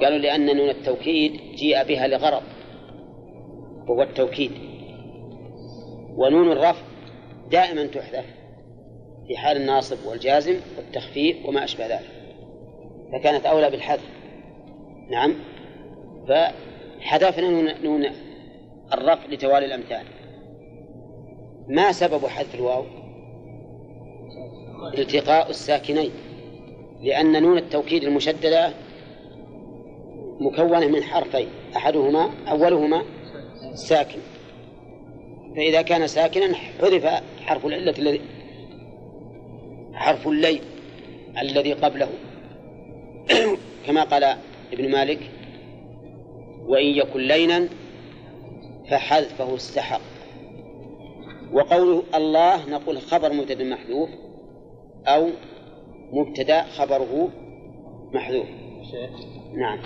S1: قالوا لأن نون التوكيد جيء بها لغرض وهو التوكيد. ونون الرفع دائما تحذف في حال الناصب والجازم والتخفيف وما أشبه ذلك. فكانت أولى بالحذف. نعم. فحذفنا نون, الرفع لتوالي الأمثال. ما سبب حذف الواو؟ التقاء الساكنين لأن نون التوكيد المشددة مكونة من حرفين أحدهما أولهما ساكن. فإذا كان ساكنا حذف حرف العلة الذي حرف الليل الذي قبله. كما قال ابن مالك وإن يكن لينا فحذفه استحق وقوله الله نقول خبر مبتدأ محذوف أو مبتدأ خبره محذوف. نعم.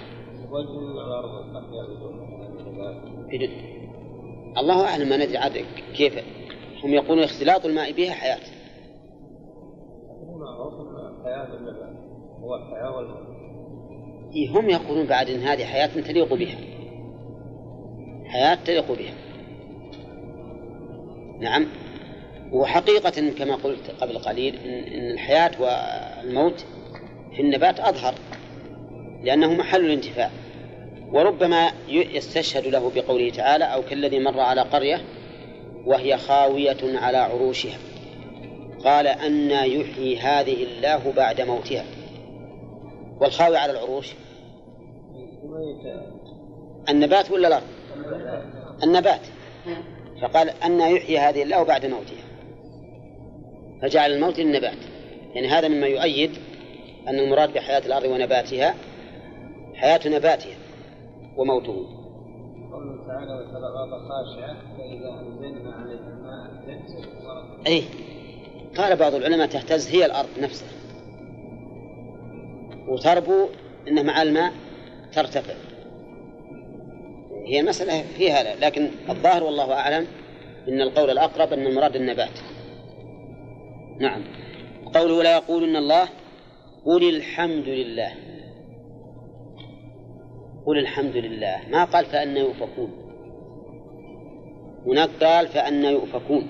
S1: الله أعلم ما ندري عاد كيف؟ هم يقولون اختلاط الماء بها حياة. هو والموت هم يقولون بعد أن هذه حياة تليق بها. حياة تليق بها. نعم. وحقيقة كما قلت قبل قليل إن الحياة والموت في النبات أظهر لأنه محل الانتفاع. وربما يستشهد له بقوله تعالى أو كالذي مر على قرية وهي خاوية على عروشها. قال أنى يحيي هذه الله بعد موتها. والخاوي على العروش؟ النبات ولا الأرض؟ النبات. فقال أنى يحيي هذه الله بعد موتها. فجعل الموت للنبات. يعني هذا مما يؤيد أن المراد بحياة الأرض ونباتها حياة نباتها. وموته. قوله تعالى الأرض خاشعة فإذا أنزلنا عليها الماء تهتز أي. قال بعض العلماء تهتز هي الأرض نفسها. وتربو أنه مع الماء ترتفع. هي مسألة فيها لكن الظاهر والله أعلم أن القول الأقرب أن المراد النبات. نعم. قوله لا يقولن الله قل الحمد لله. قل الحمد لله. ما قال فأنا يؤفكون. هناك قال فأنا يؤفكون.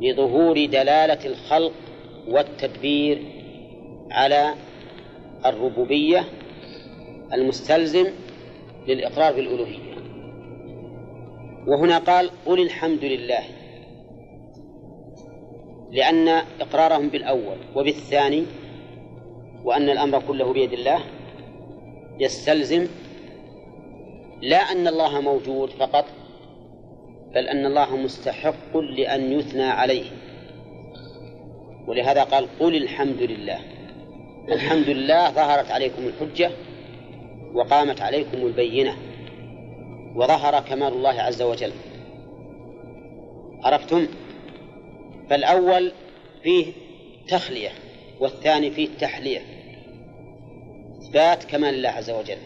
S1: لظهور دلالة الخلق والتدبير على الربوبية المستلزم للإقرار بالألوهية وهنا قال قل الحمد لله. لأن إقرارهم بالأول وبالثاني وأن الأمر كله بيد الله يستلزم لا أن الله موجود فقط بل أن الله مستحق لأن يثنى عليه. ولهذا قال قل الحمد لله. الحمد لله ظهرت عليكم الحجة وقامت عليكم البينة وظهر كمال الله عز وجل. عرفتم؟ فالأول فيه تخلية والثاني فيه تحلية. إثبات كمال الله عز وجل.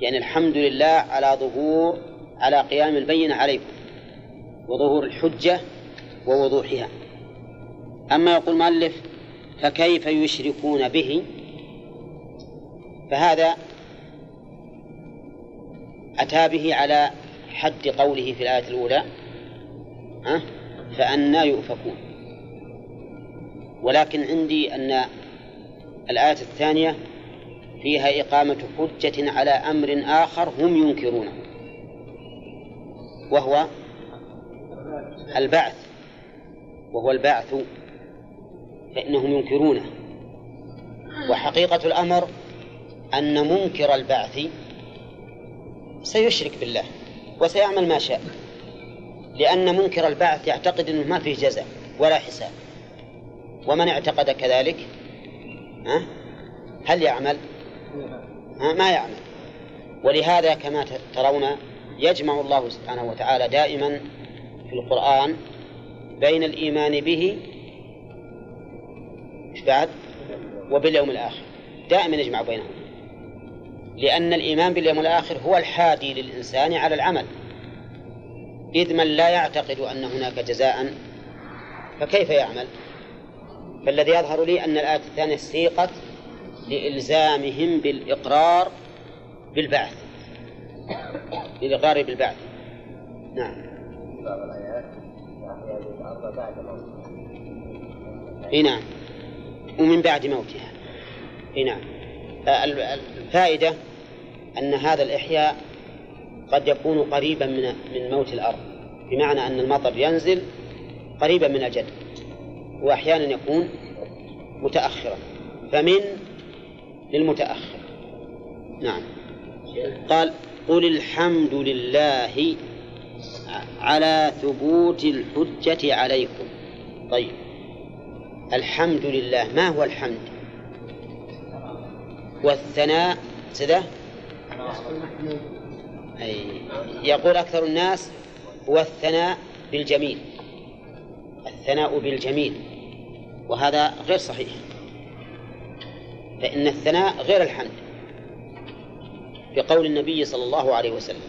S1: يعني الحمد لله على ظهور على قيام البينة عليكم وظهور الحجة ووضوحها. أما يقول مؤلف فكيف يشركون به؟ فهذا أتى به على حد قوله في الآية الأولى أه؟ فأنا يؤفكون. ولكن عندي أن الآية الثانية فيها إقامة حجة على أمر آخر هم ينكرونه وهو البعث وهو البعث فإنهم ينكرونه. وحقيقة الأمر أن منكر البعث سيشرك بالله وسيعمل ما شاء لأن منكر البعث يعتقد أنه ما فيه جزاء ولا حساب. ومن اعتقد كذلك؟ هل يعمل؟ ما يعمل ولهذا كما ترون يجمع الله سبحانه وتعالى دائما في القرآن بين الإيمان به بعد؟ وباليوم الآخر. دائما يجمع بينهم. لأن الإيمان باليوم الآخر هو الحادي للإنسان على العمل. إذ من لا يعتقد أن هناك جزاء فكيف يعمل؟ فالذي يظهر لي أن الآية الثانية سيقت لإلزامهم بالإقرار بالبعث. للإقرار بالبعث. نعم.
S5: بعض الآيات الأرض بعد موت
S1: إي نعم. ومن بعد موتها. إي نعم. الفائدة أن هذا الإحياء قد يكون قريبا من من موت الأرض. بمعنى أن المطر ينزل قريبا من الجد. وأحيانا يكون متأخرا. فمن للمتأخر. نعم. قال قل الحمد لله على ثبوت الحجة عليكم. طيب. الحمد لله ما هو الحمد؟ والثناء سده أي يقول أكثر الناس هو الثناء بالجميل. الثناء بالجميل. وهذا غير صحيح. فإن الثناء غير الحمد بقول النبي صلى الله عليه وسلم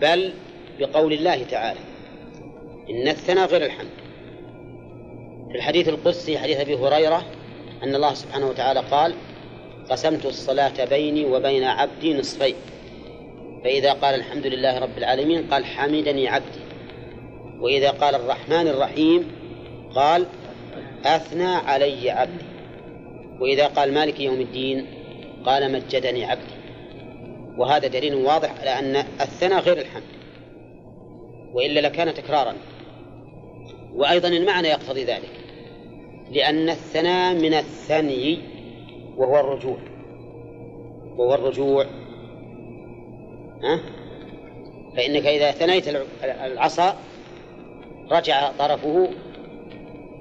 S1: بل بقول الله تعالى إن الثناء غير الحمد. في الحديث القدسي حديث أبي هريرة أن الله سبحانه وتعالى قال قسمت الصلاة بيني وبين عبدي نصفين. فإذا قال الحمد لله رب العالمين قال حمدني عبدي. وإذا قال الرحمن الرحيم قال أثنى علي عبدي. وإذا قال مالك يوم الدين قال مجدني عبدي. وهذا دليل واضح على أن الثناء غير الحمد وإلا لكان تكرارا. وأيضا المعنى يقتضي ذلك لأن الثناء من الثني وهو الرجوع. وهو الرجوع ها؟ فإنك إذا ثنيت العصا رجع طرفه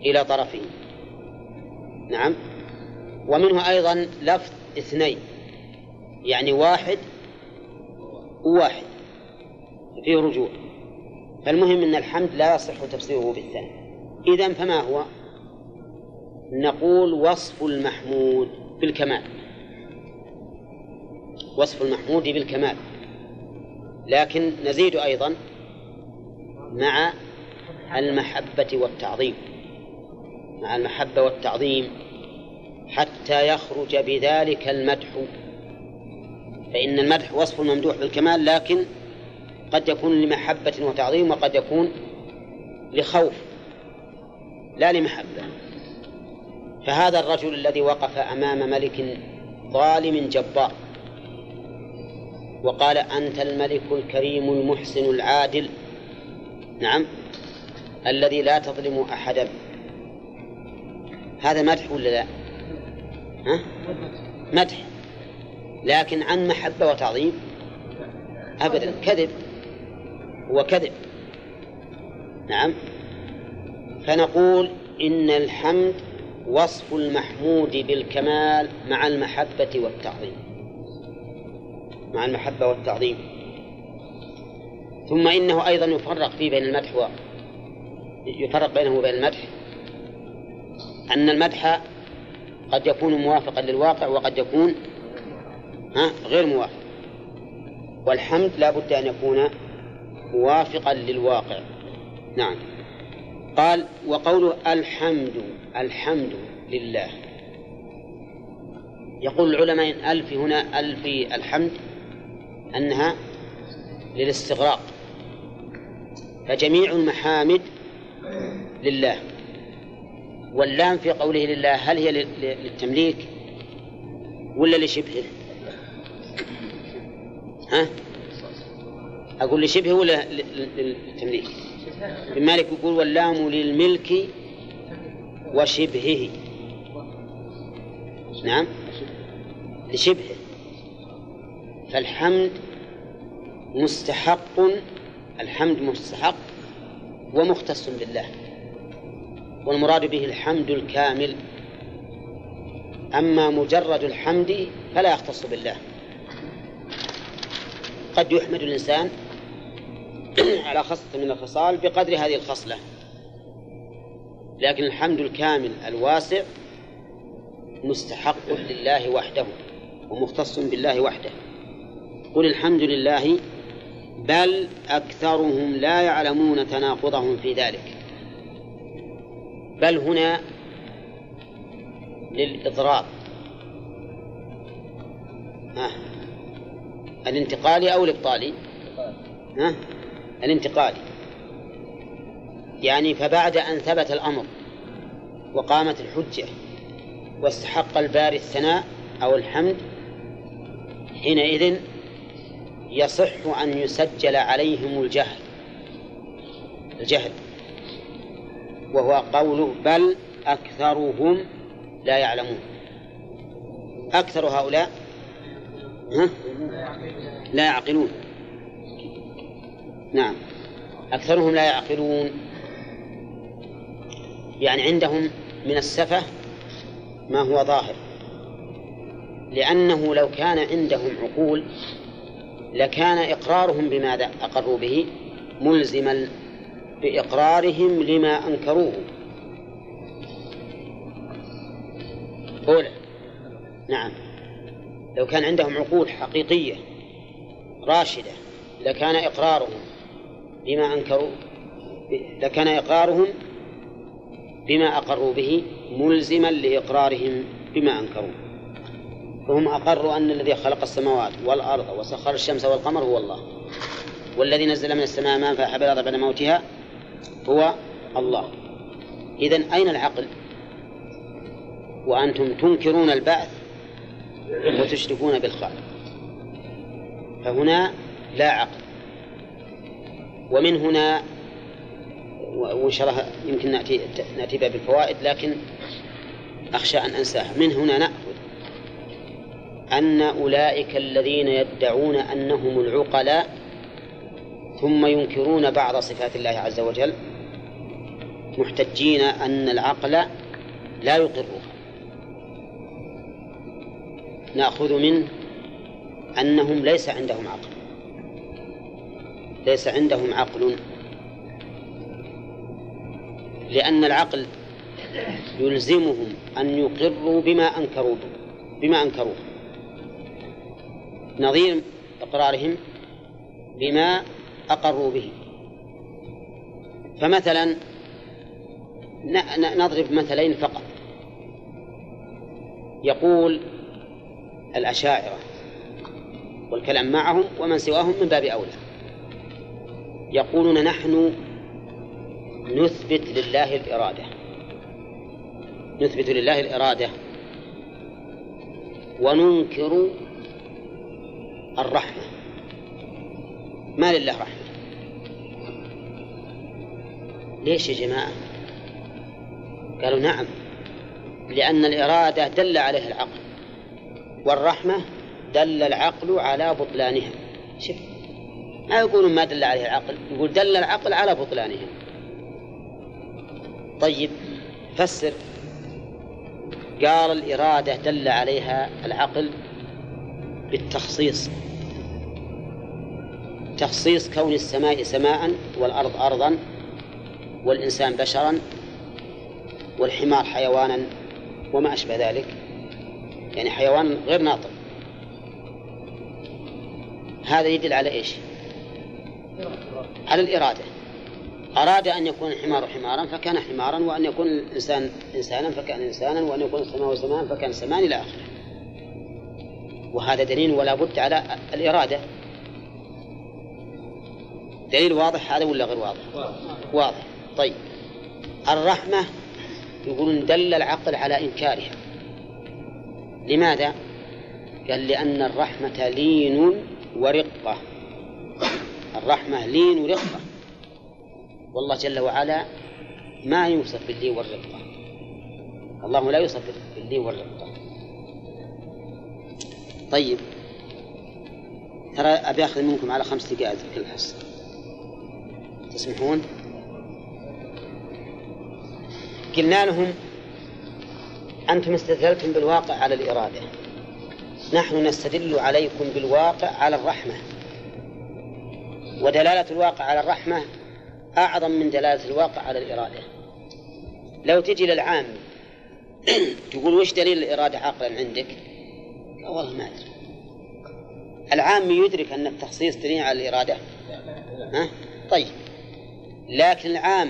S1: إلى طرفه. نعم؟ ومنه أيضا لفظ اثنين يعني واحد وواحد فيه رجوع. فالمهم أن الحمد لا يصح تفسيره بالثاني. إذا فما هو؟ نقول وصف المحمود بالكمال. وصف المحمود بالكمال. لكن نزيد أيضا مع المحبة والتعظيم. مع المحبة والتعظيم. حتى يخرج بذلك المدح. فإن المدح وصف الممدوح بالكمال لكن قد يكون لمحبة وتعظيم وقد يكون لخوف لا لمحبة. فهذا الرجل الذي وقف أمام ملك ظالم جبار وقال أنت الملك الكريم المحسن العادل. نعم. الذي لا تظلم أحدا. هذا مدح ولا لا؟ ها؟ مدح. لكن عن محبة وتعظيم؟ أبدا. كذب. هو كذب. نعم. فنقول إن الحمد وصف المحمود بالكمال مع المحبة والتعظيم. مع المحبة والتعظيم. ثم إنه أيضا يفرق فيه بين المدح و يفرق بينه وبين المدح. أن المدح قد يكون موافقا للواقع وقد يكون غير موافق. والحمد لا بد أن يكون موافقا للواقع. نعم. قال وقوله الحمد الحمد لله. يقول العلماء ألف هنا ألف الحمد أنها للاستغراق. فجميع المحامد لله. واللام في قوله لله هل هي للتمليك ولا لشبهه ها؟ أقول لشبهه ولا للتمليك؟ ابن مالك يقول واللام للملك وشبهه. نعم؟ لشبهه فالحمد مستحق الحمد مستحق ومختص بالله والمراد به الحمد الكامل. أما مجرد الحمد فلا يختص بالله. قد يحمد الإنسان على خصلة من الخصال بقدر هذه الخصلة. لكن الحمد الكامل الواسع مستحق لله وحده ومختص بالله وحده. قل الحمد لله بل أكثرهم لا يعلمون تناقضهم في ذلك. بل هنا للإضراب. ها؟ الانتقالي أو الإبطالي ها؟ الانتقالي يعني فبعد أن ثبت الأمر وقامت الحجة واستحق الباري الثناء أو الحمد حينئذ يصح أن يسجل عليهم الجهل. الجهل. وهو قوله بل أكثرهم لا يعلمون. أكثر هؤلاء ها؟ لا يعقلون. نعم. أكثرهم لا يعقلون. يعني عندهم من السفة ما هو ظاهر. لأنه لو كان عندهم عقول لكان إقرارهم بما أقروا به؟ ملزما بإقرارهم لما أنكروه. أولى نعم لو كان عندهم عقول حقيقية راشدة لكان إقرارهم بما أنكروا لكان إقرارهم بما أقروا به ملزما لإقرارهم بما أنكروا. فهم أقروا أن الذي خلق السماوات والأرض وسخر الشمس والقمر هو الله والذي نزل من السماء ماء فأحب الأرض بعد موتها هو الله. إذا أين العقل؟ وأنتم تنكرون البعث وتشركون بالخالق. فهنا لا عقل. ومن هنا وإن شاء الله يمكن نأتي نأتي بها بالفوائد لكن أخشى أن أنساها من هنا نأخذ أن أولئك الذين يدعون أنهم العقلاء ثم ينكرون بعض صفات الله عز وجل. محتجين أن العقل لا يقرها نأخذ منه أنهم ليس عندهم عقل. ليس عندهم عقل. لأن العقل يلزمهم أن يقروا بما أنكروا بما أنكروه. نظير إقرارهم بما أقروا به. فمثلا نضرب مثلين فقط. يقول الأشاعرة والكلام معهم ومن سواهم من باب أولى. يقولون نحن نثبت لله الإرادة. نثبت لله الإرادة وننكر الرحمة. ما لله رحمة؟ ليش يا جماعة؟ قالوا نعم لأن الإرادة دل عليها العقل والرحمة دل العقل على بطلانها. شوف ما يقولون ما دل عليه العقل يقول دل العقل على بطلانها. طيب فسر. قال الإرادة دل عليها العقل بالتخصيص. تخصيص كون السماء سماء والأرض أرضا والإنسان بشرا. والحمار حيوانا وما أشبه ذلك. يعني حيوان غير ناطق. هذا يدل على إيش؟ على الإرادة. أراد أن يكون الحمار حمارا فكان حمارا وأن يكون الإنسان إنسانا فكان إنسانا وأن يكون السماء سماء فكان سمان إلى آخره. وهذا دليل ولا بد على الإرادة. دليل واضح هذا ولا غير واضح. واضح. طيب. الرحمة يقولون دل العقل على إنكارها. لماذا؟ قال لأن الرحمة لين ورقة. الرحمة لين ورقة. والله جل وعلا ما يوصف باللين والرقة. الله لا يوصف باللين والرقة. طيب. ترى أبي أخذ منكم على خمس دقائق كل حصة تسمحون؟ قلنا لهم أنتم استدللتم بالواقع على الإرادة. نحن نستدل عليكم بالواقع على الرحمة. ودلالة الواقع على الرحمة أعظم من دلالة الواقع على الإرادة. لو تجي للعام تقول وش دليل الإرادة عقلا عندك؟ والله ما أدري. العام يدرك أن التخصيص دليل على الإرادة. ها؟ طيب. لكن العام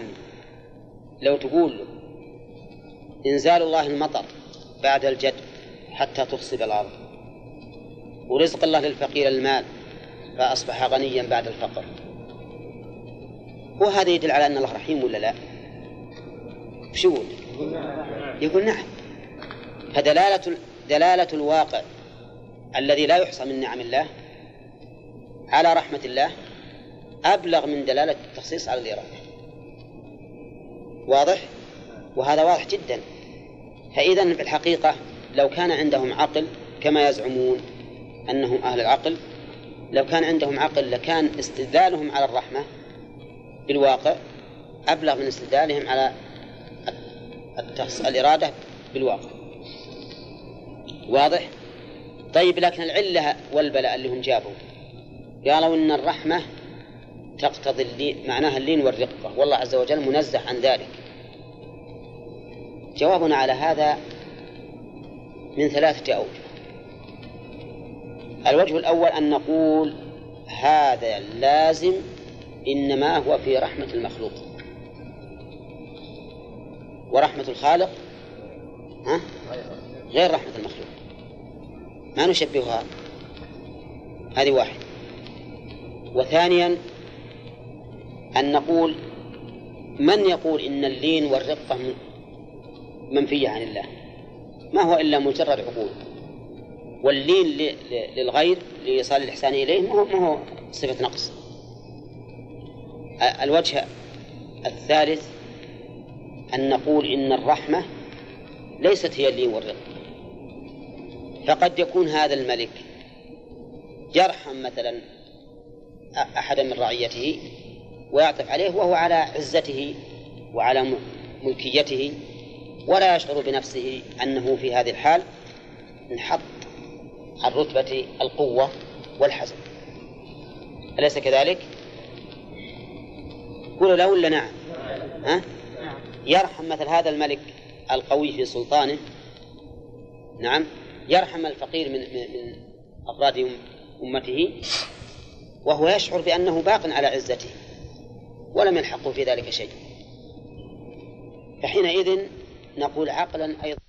S1: لو تقول إنزال الله المطر بعد الجد حتى تخصب الأرض ورزق الله للفقير المال فأصبح غنيا بعد الفقر وهذا يدل على أن الله رحيم ولا لا؟ يقول؟ يقول نعم فدلالة دلالة الواقع الذي لا يحصى من نعم الله على رحمة الله أبلغ من دلالة التخصيص على الإرادة واضح؟ وهذا واضح جدا. فإذا في الحقيقة لو كان عندهم عقل كما يزعمون أنهم أهل العقل لو كان عندهم عقل لكان استدلالهم على الرحمة بالواقع أبلغ من استدلالهم على الإرادة بالواقع. واضح؟ طيب لكن العلة والبلاء اللي هم جابوا قالوا إن الرحمة تقتضي اللين معناها اللين والرقة. والله عز وجل منزه عن ذلك. جوابنا على هذا من ثلاثة أوجه. الوجه الأول أن نقول هذا لازم إنما هو في رحمة المخلوق. ورحمة الخالق ها؟ غير رحمة المخلوق. ما نشبهها؟ هذه واحد. وثانيا أن نقول من يقول إن اللين والرقة منفية عن الله. ما هو إلا مجرد عقول. واللين للغير لإيصال الإحسان إليه ما هو, ما هو صفة نقص. الوجه الثالث أن نقول إن الرحمة ليست هي اللين والرقة فقد يكون هذا الملك يرحم مثلا أحدا من رعيته ويعطف عليه وهو على عزته وعلى ملكيته ولا يشعر بنفسه أنه في هذه الحال انحط عن رتبة القوة والحزم. أليس كذلك؟ قولوا لا ولا نعم؟ ها؟ يرحم مثل هذا الملك القوي في سلطانه؟ نعم. يرحم الفقير من من أفراد أمته؟ وهو يشعر بأنه باق على عزته ولم يلحقه في ذلك شيء. فحينئذ نقول عقلا أيضا.